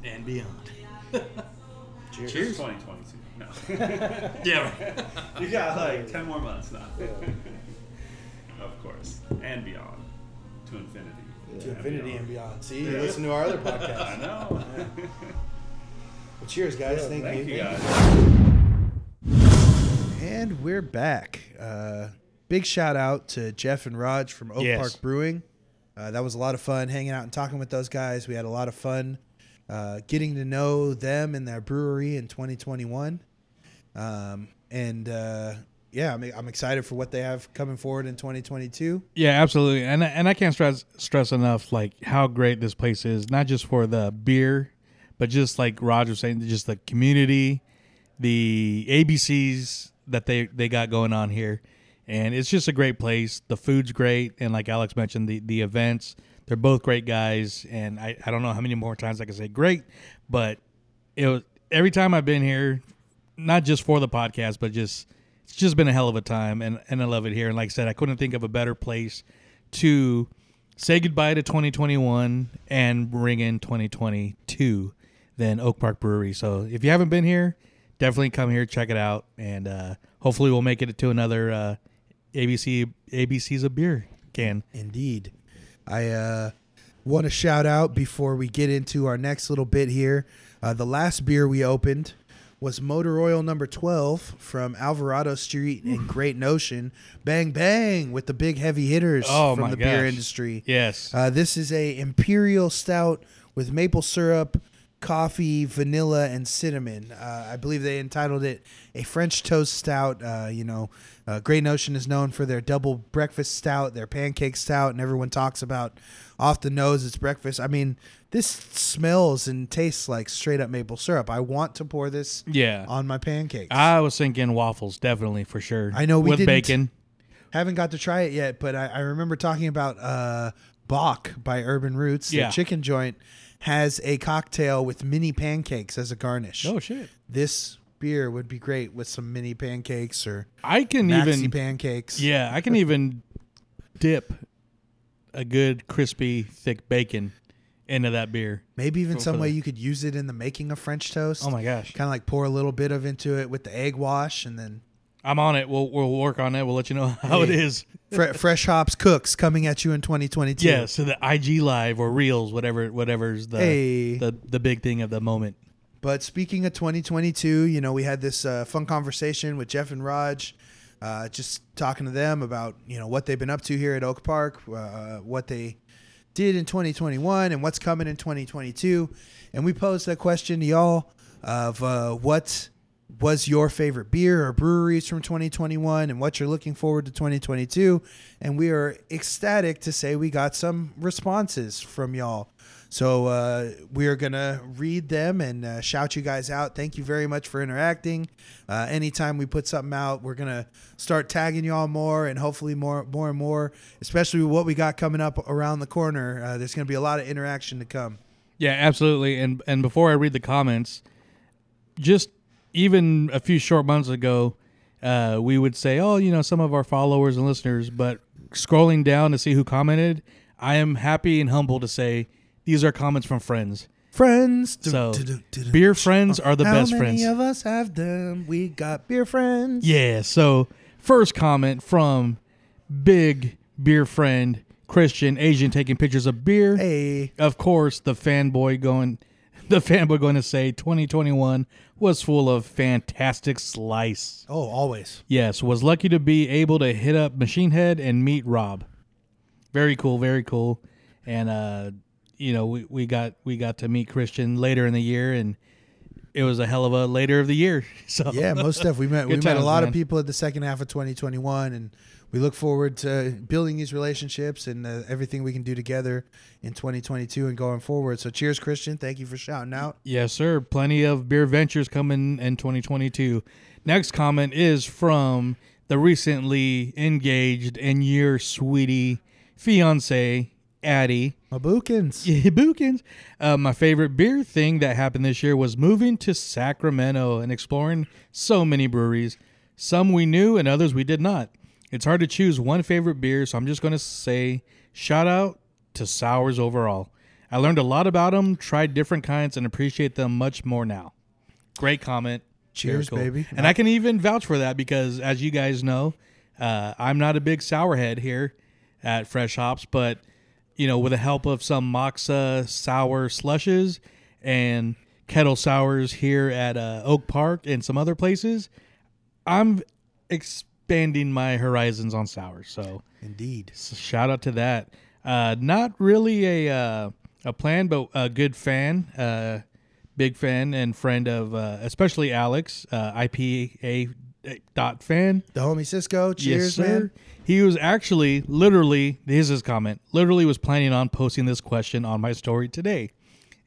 And beyond. cheers. Cheers. 2022. No. Yeah. Right. you got like 10 more months now. Yeah. Of course. And beyond. To infinity. To infinity and beyond. See, you Yeah. listen to our other podcast. I podcast. know. Well, cheers, guys. Yeah, Thank, Thank you. you guys. And we're back. Uh, big shout out to Jeff and Raj from Oak Yes. Park Brewing. Uh, that was a lot of fun hanging out and talking with those guys. We had a lot of fun uh, getting to know them and their brewery in 2021. Um, and yeah, I'm, I'm excited for what they have coming forward in 2022. Yeah, absolutely, and and I can't stress stress enough like how great this place is. Not just for the beer, but just like Roger saying, just the community, the ABCs that they they got going on here, and it's just a great place. The food's great, and like Alex mentioned, the the events. They're both great guys, and I, I don't know how many more times I can say great, but it was every time I've been here, not just for the podcast, but just it's just been a hell of a time, and and I love it here. And like I said, I couldn't think of a better place to say goodbye to 2021 and bring in 2022 than Oak Park Brewery. So if you haven't been here, definitely come here, check it out, and uh, hopefully we'll make it to another uh, ABC ABC's a beer can. Indeed. I uh, want to shout out before we get into our next little bit here. Uh, the last beer we opened was Motor Oil number 12 from Alvarado Street in Great Notion. Bang, bang with the big heavy hitters Oh, from the beer industry. Yes. Uh, this is a imperial stout with maple syrup, coffee, vanilla, and cinnamon. Uh, I believe they entitled it a French toast stout. Uh, you know, uh, Great Notion is known for their double breakfast stout, their pancake stout, and everyone talks about off the nose it's breakfast. I mean, this smells and tastes like straight up maple syrup. I want to pour this yeah. on my pancakes. I was thinking waffles, definitely for sure. I know we with didn't- bacon. Haven't got to try it yet, but I, I remember talking about uh, Bach by Urban Roots. Yeah. The chicken joint has a cocktail with mini pancakes as a garnish. Oh shit! This beer would be great with some mini pancakes or I can even pancakes. Yeah, I can even dip a good crispy thick bacon into that beer. Maybe even For- some for way the- you could use it in the making of French toast. Oh my gosh, Kind of like pour a little bit of into it with the egg wash, and then I'm on it. We'll we'll work on it. We'll let you know how it Hey. is. Fre- Fresh Hops Cooks coming at you in 2022. Yeah, so the IG live or reels, whatever whatever's the Hey. the the big thing of the moment. But speaking of 2022, you know, we had this uh, fun conversation with Jeff and Raj, uh, just talking to them about, you know, what they've been up to here at Oak Park, uh, what they did in 2021 and what's coming in 2022. And we posed that question to y'all of uh, what was your favorite beer or breweries from 2021 and what you're looking forward to 2022. And we are ecstatic to say we got some responses from y'all. So uh, we are gonna read them and uh, shout you guys out. Thank you very much for interacting. Uh, anytime we put something out, we're gonna start tagging y'all more and hopefully more, more and more. Especially with what we got coming up around the corner. Uh, there's gonna be a lot of interaction to come. Yeah, absolutely. And and before I read the comments, just even a few short months ago, uh, we would say, "Oh, you know, some of our followers and listeners." But scrolling down to see who commented, I am happy and humble to say these are comments from friends. Friends. So, Beer friends are the How best many friends. of us have them? We got beer friends. Yeah. So first comment from big beer friend Christian Asian taking pictures of beer. Hey. Of course, the fanboy going, the fanboy going to say 2021 was full of fantastic slice. Oh, always. Yes, was lucky to be able to hit up Machine Head and meet Rob. Very cool, very cool. And uh, you know, we, we got we got to meet Christian later in the year and it was a hell of a later of the year. So Yeah, most stuff. We met we Good met a times, lot of people at the second half of 2021, and we look forward to building these relationships and uh, everything we can do together in 2022 and going forward. So, cheers, Christian. Thank you for shouting out. Yes, sir. Plenty of beer ventures coming in 2022. Next comment is from the recently engaged and your sweetie fiance, Addie. Mabookins. Yeah, Bookins. Uh, my favorite beer thing that happened this year was moving to Sacramento and exploring so many breweries. Some we knew and others we did not. It's hard to choose one favorite beer, so I'm just going to say shout out to Sours overall. I learned a lot about them, tried different kinds, and appreciate them much more now. Great comment. Cheers, Very baby. And I can even vouch for that because, as you guys know, uh, I'm not a big sour head here at Fresh Hops, but you know, with the help of some Moksa sour slushes and kettle sours here at uh, Oak Park and some other places, I'm expanding my horizons on sours. So, Indeed. so shout out to that. Uh, not really a uh, a plan, but a good fan, uh, big fan and friend of uh, especially Alex, uh, IPA dot fan. The homie Cisco. Cheers, man. He was actually literally here's his comment. Literally was planning on posting this question on my story today,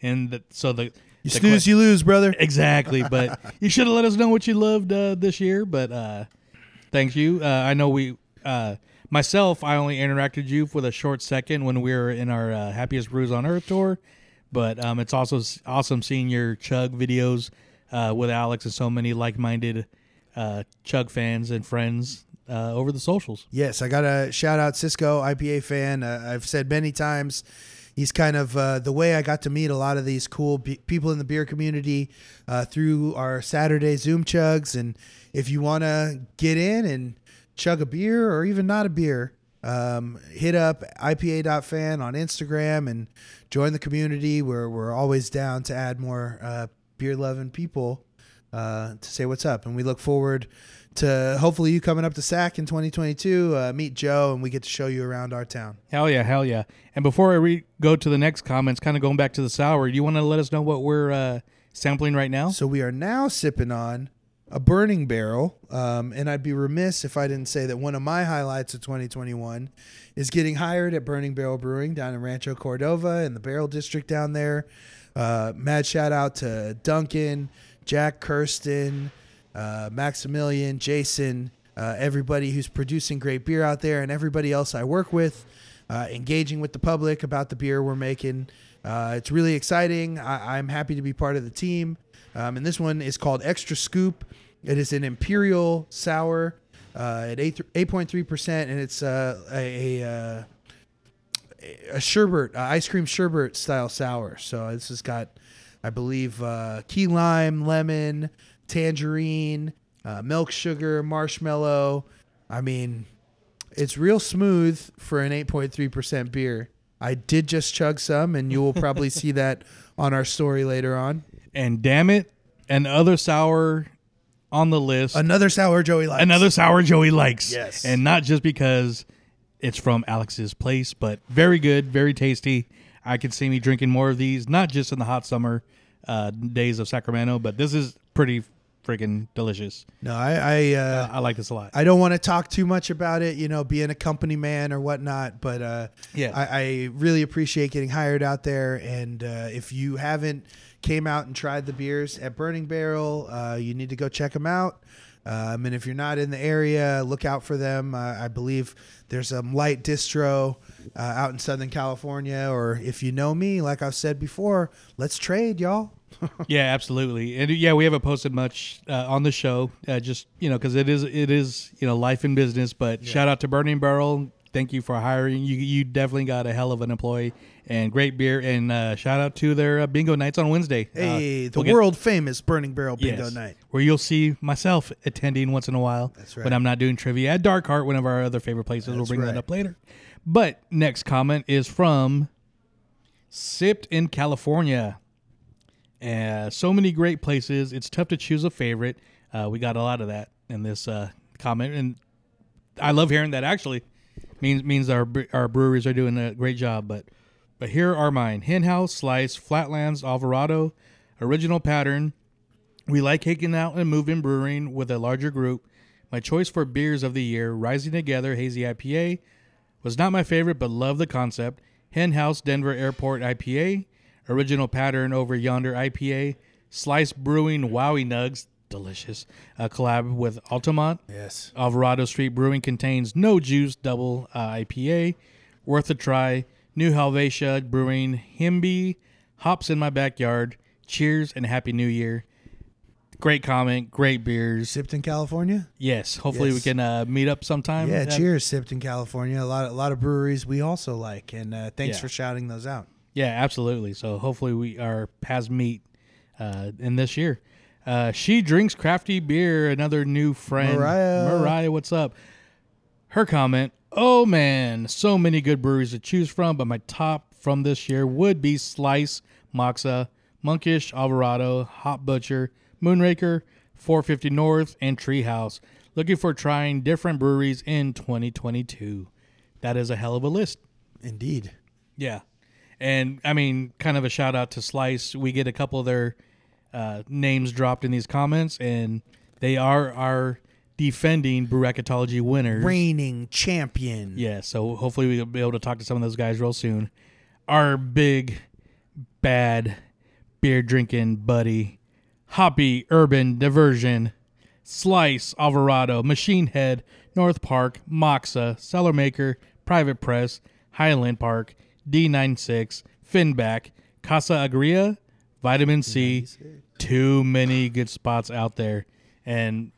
and the, so the You the snooze, que- you lose, brother. exactly. But you should have let us know what you loved uh, this year. But uh, thank you. Uh, I know we uh, myself. I only interacted you for a short second when we were in our uh, happiest brews on earth tour. But um, it's also s- awesome seeing your chug videos uh, with Alex and so many like-minded uh, chug fans and friends uh, over the socials. Yes, I got to shout out Cisco, IPA fan. Uh, I've said many times, he's kind of uh, the way I got to meet a lot of these cool be- people in the beer community uh, through our Saturday Zoom chugs. And if you want to get in and chug a beer or even not a beer, um, hit up IPA.fan on Instagram and join the community. Where we're always down to add more uh, beer loving people uh, to say what's up. And we look forward to hopefully you coming up to SAC in 2022. Uh, meet Joe, and we get to show you around our town. Hell yeah, hell yeah. And before I re- go to the next comments, kind of going back to the sour, do you want to let us know what we're uh, sampling right now? So we are now sipping on a burning barrel. Um, and I'd be remiss if I didn't say that one of my highlights of 2021 is getting hired at Burning Barrel Brewing down in Rancho Cordova in the Barrel District down there. Uh, mad shout out to Duncan, Jack Kirsten, uh, Maximilian, Jason, uh, everybody who's producing great beer out there, and everybody else I work with, uh, engaging with the public about the beer we're making. Uh, it's really exciting. I, I'm happy to be part of the team. Um, and this one is called Extra Scoop. It is an imperial sour at 8, 8.3%, and it's a, a a sherbet, uh, ice cream sherbet style sour. So this has got, I believe, uh, key lime, lemon, tangerine, uh, milk sugar, marshmallow. I mean, it's real smooth for an 8.3% beer. I did just chug some, and you will probably see that on our story later on. And damn it, another sour on the list. Another sour Joey likes. another sour Joey likes. Yes. And not just because it's from Alex's place, but very good, very tasty. I could see me drinking more of these, not just in the hot summer uh, days of Sacramento, but this is pretty freaking delicious. No, I I, uh, I like this a lot. I don't want to talk too much about it, you know, being a company man or whatnot. But uh, Yeah. I, I really appreciate getting hired out there. And uh, if you haven't came out and tried the beers at Burning Barrel, uh, you need to go check them out. Um, and if you're not in the area, look out for them. Uh, I believe there's a light distro uh, out in Southern California. Or if you know me, like I've said before, let's trade, y'all. yeah, absolutely. And yeah, we haven't posted much uh, on the show, uh, just you know, because it is it is you know life and business. But shout out to Burning Barrel. Thank you for hiring. You you definitely got a hell of an employee and great beer. And uh, shout out to their uh, bingo nights on Wednesday. Uh, Hey, the we'll get- world famous Burning Barrel Bingo Yes, Night. where you'll see myself attending once in a while. That's right. When I'm not doing trivia at Dark Heart, one of our other favorite places. we'll bring right. that up later. But next comment is from Sipped in California. Uh, so many great places. It's tough to choose a favorite. Uh, we got a lot of that in this uh, comment, and I love hearing that. Actually, means means our our breweries are doing a great job. But but here are mine: Hen House, Slice, Flatlands, Alvarado, Original Pattern. We like hanging out and moving brewing with a larger group. My choice for beers of the year: Rising Together Hazy IPA was not my favorite, but love the concept. Hen House Denver Airport IPA, Original Pattern Over Yonder IPA, Slice Brewing Wowie Nugs, delicious. A collab with Altamont. Yes. Alvarado Street Brewing contains no juice double uh, IPA, worth a try. New Helvetia Brewing Himby, hops in my backyard. Cheers and happy New Year. Great comment, great beers. Sipped in California? Yes, hopefully we can uh, meet up sometime. Yeah, Uh, cheers, sipped in California. A lot, a lot of breweries we also like, and uh, thanks Yeah. for shouting those out. Yeah, absolutely. So hopefully we our paths meet uh, in this year. Uh, she drinks crafty beer. Another new friend, Mariah. Mariah, what's up? Her comment: Oh man, so many good breweries to choose from, but my top from this year would be Slice, Moksa, Monkish, Alvarado, Hot Butcher, Moonraker, 450 North, and Treehouse. Looking for trying different breweries in 2022. That is a hell of a list. Indeed. Yeah. And I mean, kind of a shout out to Slice. We get a couple of their uh, names dropped in these comments, and they are our defending Bracketology winners. Reigning champion. Yeah, so hopefully we'll be able to talk to some of those guys real soon. Our big, bad, beer drinking buddy, Hoppy Urban Diversion, Slice Alvarado, Machine Head, North Park, Moksa, Cellar Maker, Private Press, Highland Park, D96, Finback, Casa Agria, Vitamin C. Too many good spots out there. And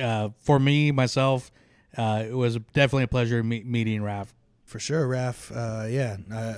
uh, for me, myself, uh, it was definitely a pleasure me- meeting Raph. For sure, Raf. Uh, yeah. Uh,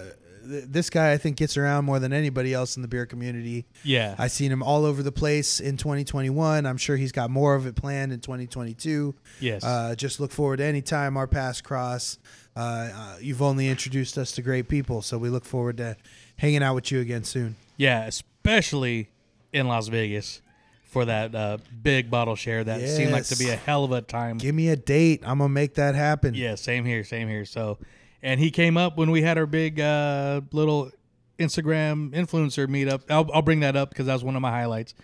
th- this guy, I think, gets around more than anybody else in the beer community. Yeah. I seen him all over the place in 2021. I'm sure he's got more of it planned in 2022. yes. Uh, just look forward to any time our paths cross. Uh, uh, you've only introduced us to great people, so we look forward to hanging out with you again soon. yeah, especially in Las Vegas for that uh, big bottle share. That seemed like to be a Yes. hell of a time. Give me a date. I'm gonna make that happen. Yeah, same here, same here. So, and he came up when we had our big uh, little Instagram influencer meetup. I'll, I'll bring that up because that was one of my highlights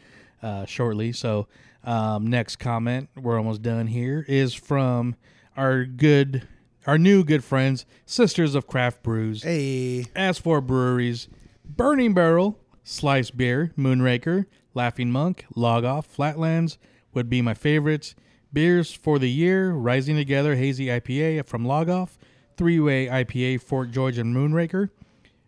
uh, shortly. So, um, next comment, we're almost done here, is from our good, our new good friends, Sisters of Craft Brews. Hey, As for breweries, Burning Barrel, Slice Beer, Moonraker, Laughing Monk, Log Off, Flatlands would be my favorites. Beers for the year, Rising Together Hazy IPA from Log Off, Three Way IPA Fort George and Moonraker,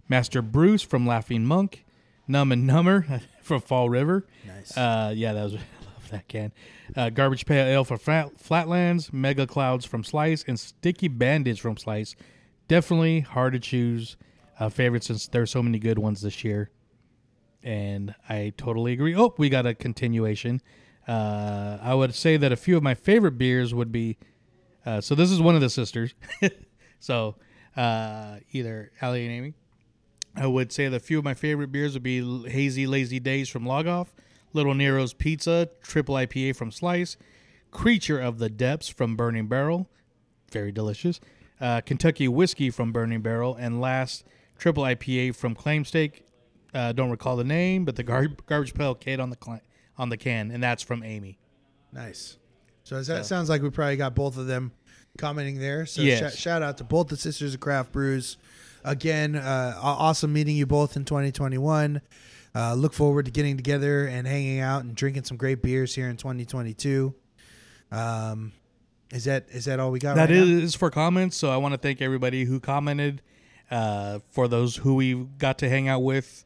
Master Bruce from Laughing Monk, Numb and Number from Fall River. Nice. Uh, yeah, that was I love that can. Uh, Garbage Pail Ale for Flat, Flatlands, Mega Clouds from Slice, and Sticky Bandage from Slice. definitely hard to choose a favorite since there's so many good ones this year. And I totally agree. Oh, we got a continuation. Uh, I would say that a few of my favorite beers would be. Uh, so this is one of the sisters. so uh, either Allie and Amy. I would say that a few of my favorite beers would be Hazy Lazy Days from Log Off, Little Nero's Pizza, Triple IPA from Slice, Creature of the Depths from Burning Barrel, very delicious, uh, Kentucky Whiskey from Burning Barrel, and last, Triple IPA from Claimstake. Uh, don't recall the name, but the gar- Garbage Pail Kid on the cl- on the can, and that's from Amy. Nice. So that sounds like we probably got both of them commenting there. So Yes. sh- shout out to both the sisters of craft brews. Again, uh, awesome meeting you both in 2021. Uh, look forward to getting together and hanging out and drinking some great beers here in 2022. Um, is that is that all we got? That right now? for comments. So I want to thank everybody who commented. Uh, for those who we got to hang out with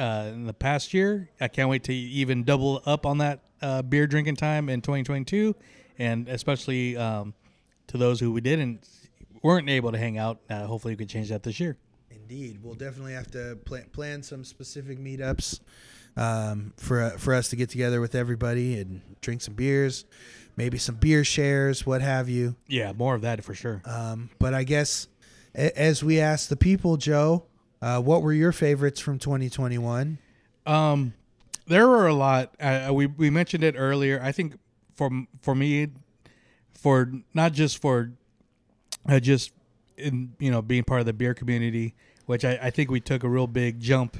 uh, in the past year, I can't wait to even double up on that uh, beer drinking time in 2022, and especially um, to those who we didn't weren't able to hang out. Uh, hopefully, we can change that this year. Indeed, we'll definitely have to plan, plan some specific meetups um, for for us to get together with everybody and drink some beers, maybe some beer shares, what have you. Yeah, more of that for sure. Um, but I guess a- as we ask the people, Joe, uh, what were your favorites from 2021? Um, there were a lot. Uh, we we mentioned it earlier. I think for for me, for not just for uh, just in you know being part of the beer community, which I, I think we took a real big jump,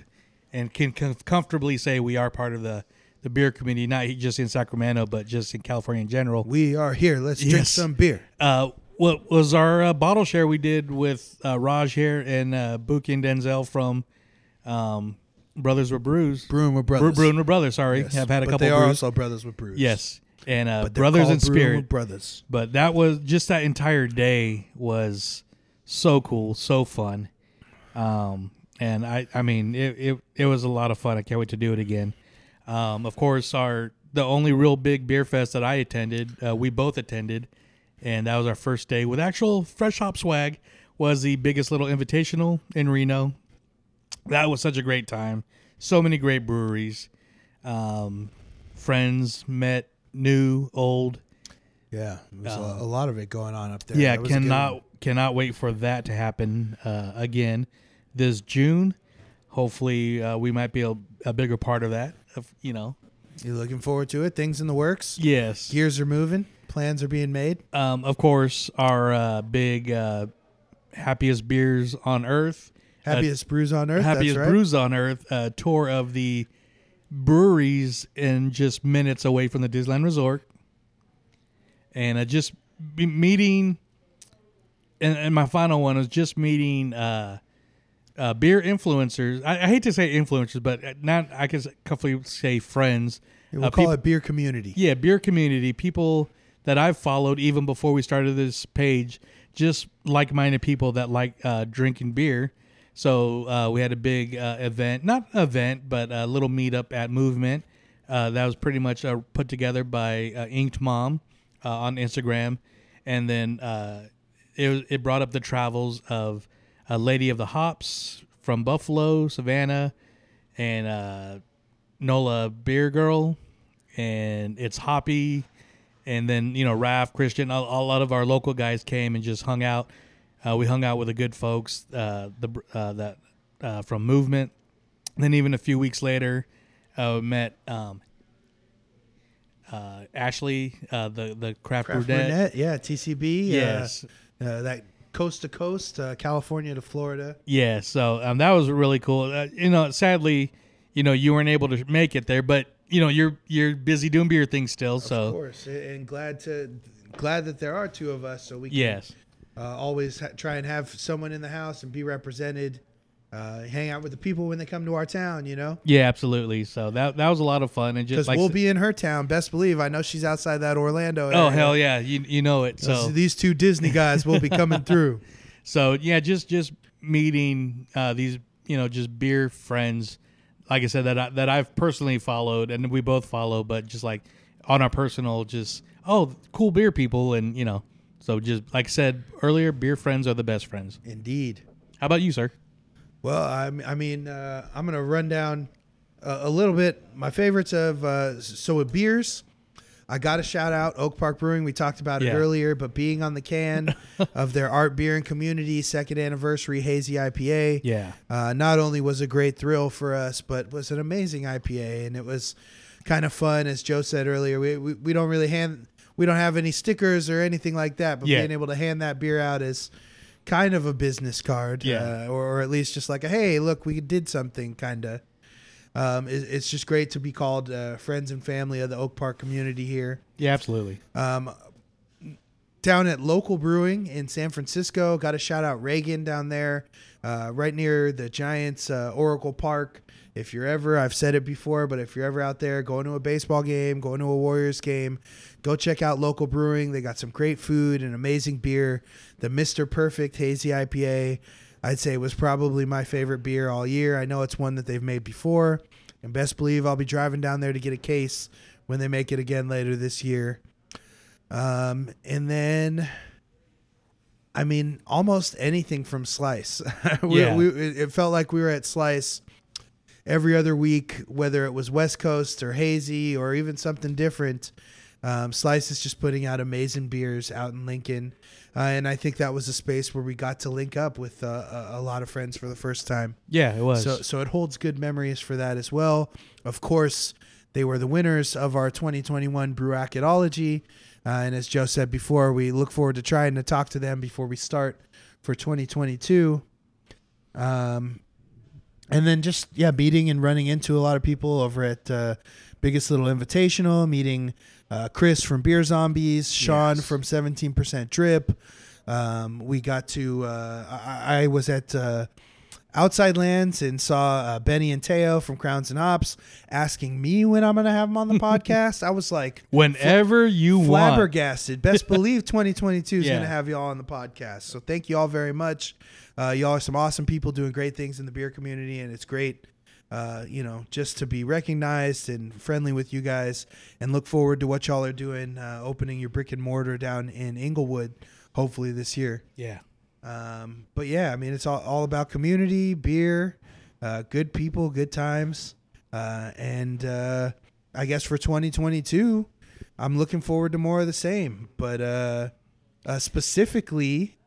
and can com- comfortably say we are part of the the beer community, not just in Sacramento, but just in California in general. We are here. Let's drink Yes. some beer. Uh, what was our uh, bottle share we did with uh, Raj here and uh, Buki and Denzel from um, Brothers with Brews. Brewing with brothers. Brewing with Brothers. Sorry, Yes. have had a but couple they are brews. also brothers with brews. yes, and uh, but they're Brothers called in Spirit. with brothers. But that was just that entire day was so cool, so fun. Um, and I, I mean, it, it, it was a lot of fun. I can't wait to do it again. Um, of course, our the only real big beer fest that I attended, uh, we both attended, and that was our first day with actual fresh hop swag. Was the biggest little invitational in Reno. That was such a great time. So many great breweries, um, friends met, new, old. Yeah, there was a, lot of it going on up there. Yeah, That was a good cannot cannot wait for that to happen uh, again this June. Hopefully, uh, we might be a, a bigger part of that. Of you know, You looking forward to it? Things in the works. yes. Gears are moving. Plans are being made. Um, of course, our uh, big uh, happiest beers on earth, uh, Happiest brews on earth. happiest that's right. brews on earth uh, tour of the breweries in just minutes away from the Disneyland Resort, and uh, just be meeting. And, and my final one is just meeting uh, uh, beer influencers. I, I hate to say influencers, but not I can comfortably say friends. We'll Uh, call peop- it beer community. yeah, beer community, people that I've followed even before we started this page, just like-minded people that like uh, drinking beer. So uh, we had a big uh, event, not event, but a little meetup at Movement. Uh, that was pretty much uh, put together by uh, Inked Mom on Instagram, and then it it brought up the travels of a Lady of the Hops from Buffalo, Savannah, and Nola Beer Girl, and it's Hoppy, and then you know Raph, Christian, a, a lot of our local guys came and just hung out. Uh, we hung out with the good folks, uh, the uh, that uh, from Movement. then even a few weeks later, uh, met um, uh, Ashley, uh, the the craft, Craft brunette. Yeah, TCB. Yes. That coast to coast, uh, California to Florida. Yeah, so um, that was really cool. Uh, you know, sadly, you know, you weren't able to make it there, but you know, you're you're busy doing beer things still. Of So course, and glad to glad that there are two of us, so we can yes, uh, always ha- try and have someone in the house and be represented. Uh, hang out with the people when they come to our town, you know, yeah, absolutely. So that that was a lot of fun and just like we'll be in her town. Best believe, I know she's outside that Orlando. oh hell yeah, you you know it. So So these two Disney guys will be coming through. so yeah, just just meeting uh, these you know just beer friends, like I said that I, that I've personally followed and we both follow, but just like on our personal, just oh cool beer people and you know So just like I said earlier, beer friends are the best friends. Indeed. How about you, sir? Well, I, I mean, uh, I'm gonna run down a, a little bit my favorites of uh, so with beers. I got to shout out Oak Park Brewing. We talked about it earlier, but being on the can of their Art Beer and Community second anniversary hazy IPA, Yeah. uh, not only was a great thrill for us, but was an amazing IPA, and it was kind of fun. As Joe said earlier, we, we, we don't really hand we don't have any stickers or anything like that, but Yeah. being able to hand that beer out is kind of a business card, Yeah. uh, or, or at least just like a hey, look, we did something, kind of. Um, it, it's just great to be called uh, friends and family of the Oak Park community here. Yeah, absolutely. Um, down at Local Brewing in San Francisco, got to shout out Reagan down there, uh, right near the Giants uh, Oracle Park. If you're ever, I've said it before, but if you're ever out there going to a baseball game, going to a Warriors game, go check out Local Brewing. They got some great food and amazing beer. The Mr. Perfect Hazy IPA, I'd say it was probably my favorite beer all year. I know it's one that they've made before, and best believe I'll be driving down there to get a case when they make it again later this year. Um, and then, I mean, almost anything from Slice. we, Yeah. we, it felt like we were at Slice every other week, whether it was West Coast or Hazy or even something different. Um, Slice is just putting out amazing beers out in Lincoln. Uh, and I think that was a space where we got to link up with uh, a, a lot of friends for the first time. Yeah, it was. So, so it holds good memories for that as well. Of course, they were the winners of our 2021 Brewacetology. Uh, and as Joe said before, we look forward to trying to talk to them before we start for 2022. Um, and then just yeah, meeting and running into a lot of people over at uh, Biggest Little Invitational, meeting uh, Chris from Beer Zombies, Sean Yes. from 17% Drip. Um, we got to uh, I, I was at uh, Outside Lands and saw uh, Beny and Teo from Crowns and Hops asking me when I'm going to have them on the podcast. I was like Whenever you want. flabbergasted. Best believe 2022 is Yeah. going to have y'all on the podcast. So thank you all very much. Uh, y'all are some awesome people doing great things in the beer community, and it's great, uh, you know, just to be recognized and friendly with you guys. And look forward to what y'all are doing, uh, opening your brick and mortar down in Inglewood, hopefully this year. Yeah. Um, but yeah, I mean, it's all, all about community, beer, uh, good people, good times. Uh, and uh, I guess for 2022, I'm looking forward to more of the same. But uh, uh, specifically,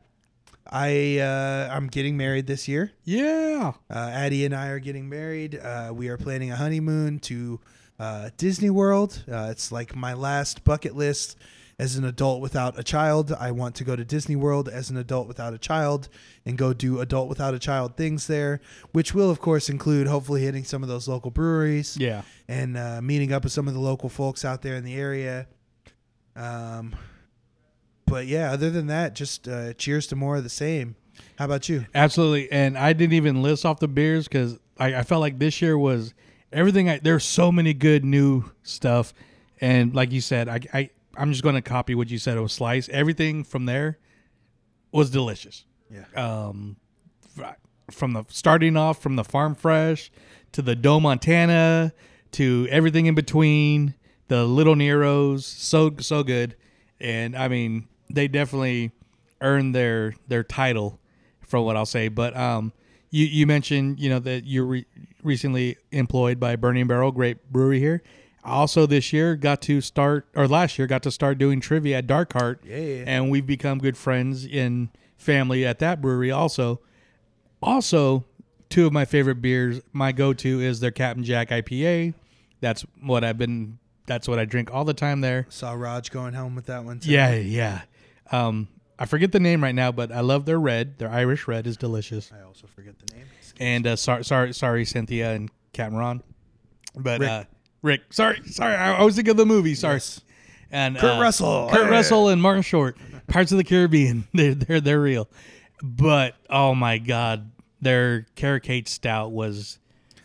I uh, I'm getting married this year. Yeah. Uh, Addie and I are getting married. Uh, we are planning a honeymoon to uh, Disney World. Uh, it's like my last bucket list as an adult without a child. I want to go to Disney World as an adult without a child and go do adult without a child things there, which will, of course, include hopefully hitting some of those local breweries Yeah. and uh, meeting up with some of the local folks out there in the area. Um, but yeah, other than that, just uh, cheers to more of the same. How about you? Absolutely. And I didn't even list off the beers because I, I felt like this year was everything. I, there's so many good new stuff. And like you said, I, I, I'm just going to copy what you said. It was slice. Everything from there was delicious. Yeah. Um, from the starting off from the farm fresh to the Doe Montana to everything in between, the little Neros, so so good, and I mean they definitely earned their their title, from what I'll say. But um, you you mentioned you know that you're re- recently employed by Burning Barrel, great brewery here. Also, this year got to start, or last year got to start doing trivia at Dark Heart, Yeah. and we've become good friends in family at that brewery. Also, also two of my favorite beers. My go-to is their Captain Jack IPA. That's what I've been. That's what I drink all the time there. Saw Raj going home with that one. Too. Yeah, yeah. Um, I forget the name right now, but I love their red. Their Irish red is delicious. I also forget the name. And uh, sorry, sorry, sorry, Cynthia and Captain Ron. But Rick. uh, Rick, sorry, sorry. I, was thinking of the movie. Sorry. Yes. And Kurt uh, Russell. Kurt Hey. Russell and Martin Short, Pirates of the Caribbean. They're they're they're real. But oh my god, their Carrot Cake Stout was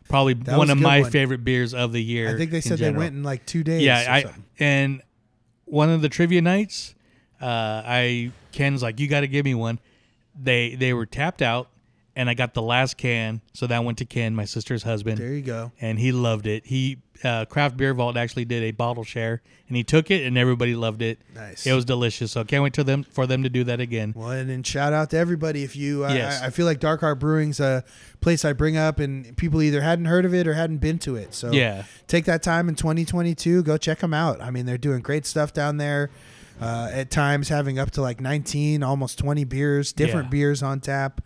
probably That one was of my one. favorite beers of the year. I think they said they went in like two days. Yeah, I and one of the trivia nights, uh, I Ken's like, you got to give me one. They they were tapped out, and I got the last can, so that went to Ken, my sister's husband, There you go. and he loved it. He uh, Craft Beer Vault actually did a bottle share, and he took it, and everybody loved it. Nice. It was delicious. So can't wait to them for them to do that again. Well, and then shout out to everybody. If you, uh, Yes. I, I feel like Dark Heart Brewing's a place I bring up, and people either hadn't heard of it or hadn't been to it. So Yeah. take that time in 2022, go check them out. I mean, they're doing great stuff down there. Uh, at times, having up to like 19, almost 20 beers, different Yeah. beers on tap.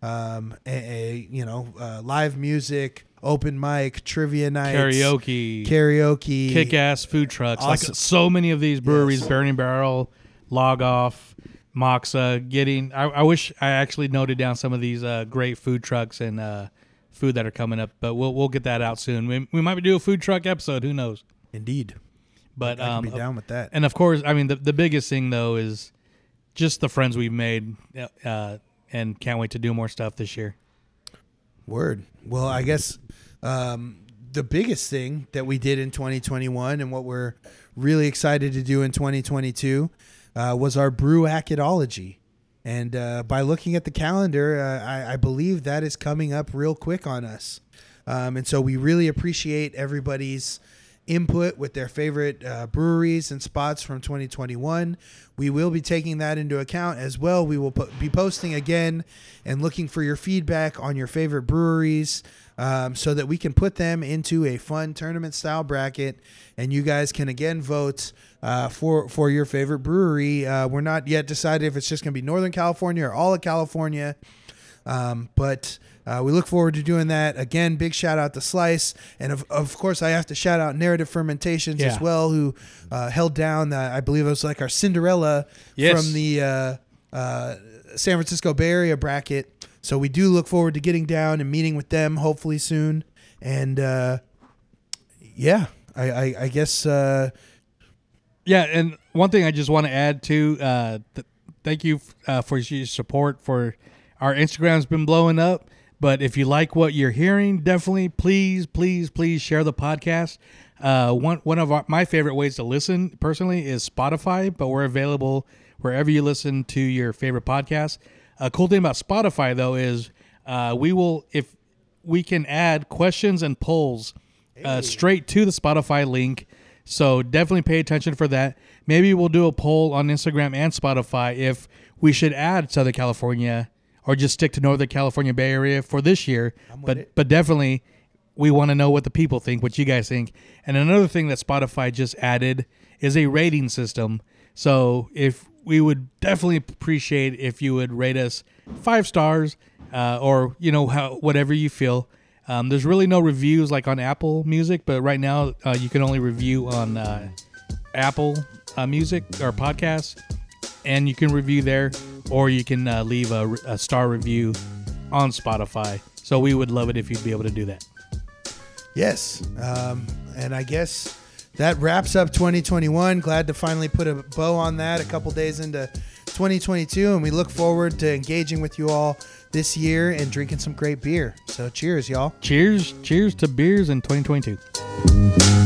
Um, a, a you know, uh, live music, open mic, trivia nights, Karaoke, karaoke, kick ass food trucks. Awesome. Like so many of these breweries, Yes. Burning Barrel, Log Off, Moksa, getting. I, I wish I actually noted down some of these uh, great food trucks and uh, food that are coming up, but we'll we'll get that out soon. We, we might do a food truck episode. Who knows? Indeed, But I can um, be down with that. and of course, I mean the the biggest thing though is just the friends we've made, uh, and can't wait to do more stuff this year. Word. Well, I guess um, the biggest thing that we did in 2021 and what we're really excited to do in 2022 uh, was our brew hacketology. And uh, by looking at the calendar, uh, I, I believe that is coming up real quick on us. Um, and so we really appreciate everybody's input with their favorite uh, breweries and spots from 2021. We will be taking that into account as well. We will po- be posting again and looking for your feedback on your favorite breweries um, so that we can put them into a fun tournament style bracket and you guys can again vote uh, for for your favorite brewery. Uh, we're not yet decided if it's just going to be Northern California or all of California. Um, but uh, we look forward to doing that. Again, big shout out to Slice. And of, of course, I have to shout out Narrative Fermentations as well, who uh, held down, uh, I believe it was like our Cinderella Yes. from the uh, uh, San Francisco Bay Area bracket. So we do look forward to getting down and meeting with them hopefully soon. And uh, yeah, I, I, I guess. Uh, Yeah, and one thing I just want to add to, uh, th- thank you uh, for your support for our Instagram's been blowing up. But if you like what you're hearing, definitely please, please, please share the podcast. Uh, one one of our, my favorite ways to listen personally is Spotify, but we're available wherever you listen to your favorite podcast. A cool thing about Spotify though is uh, we will if we can add questions and polls uh, straight to the Spotify link. So definitely pay attention for that. Maybe we'll do a poll on Instagram and Spotify if we should add Southern California or just stick to Northern California Bay Area for this year. But but definitely we want to know what the people think, what you guys think. And another thing that Spotify just added is a rating system. So if we would definitely appreciate if you would rate us five stars uh, or you know how whatever you feel. Um, there's really no reviews like on Apple Music, but right now uh, you can only review on uh, Apple uh, Music or podcasts, and you can review there, or you can uh, leave a, a star review on Spotify. So we would love it if you'd be able to do that. Yes. Um, and I guess that wraps up 2021. Glad to finally put a bow on that a couple days into 2022. And we look forward to engaging with you all this year and drinking some great beer. So cheers, y'all. Cheers, cheers to beers in 2022.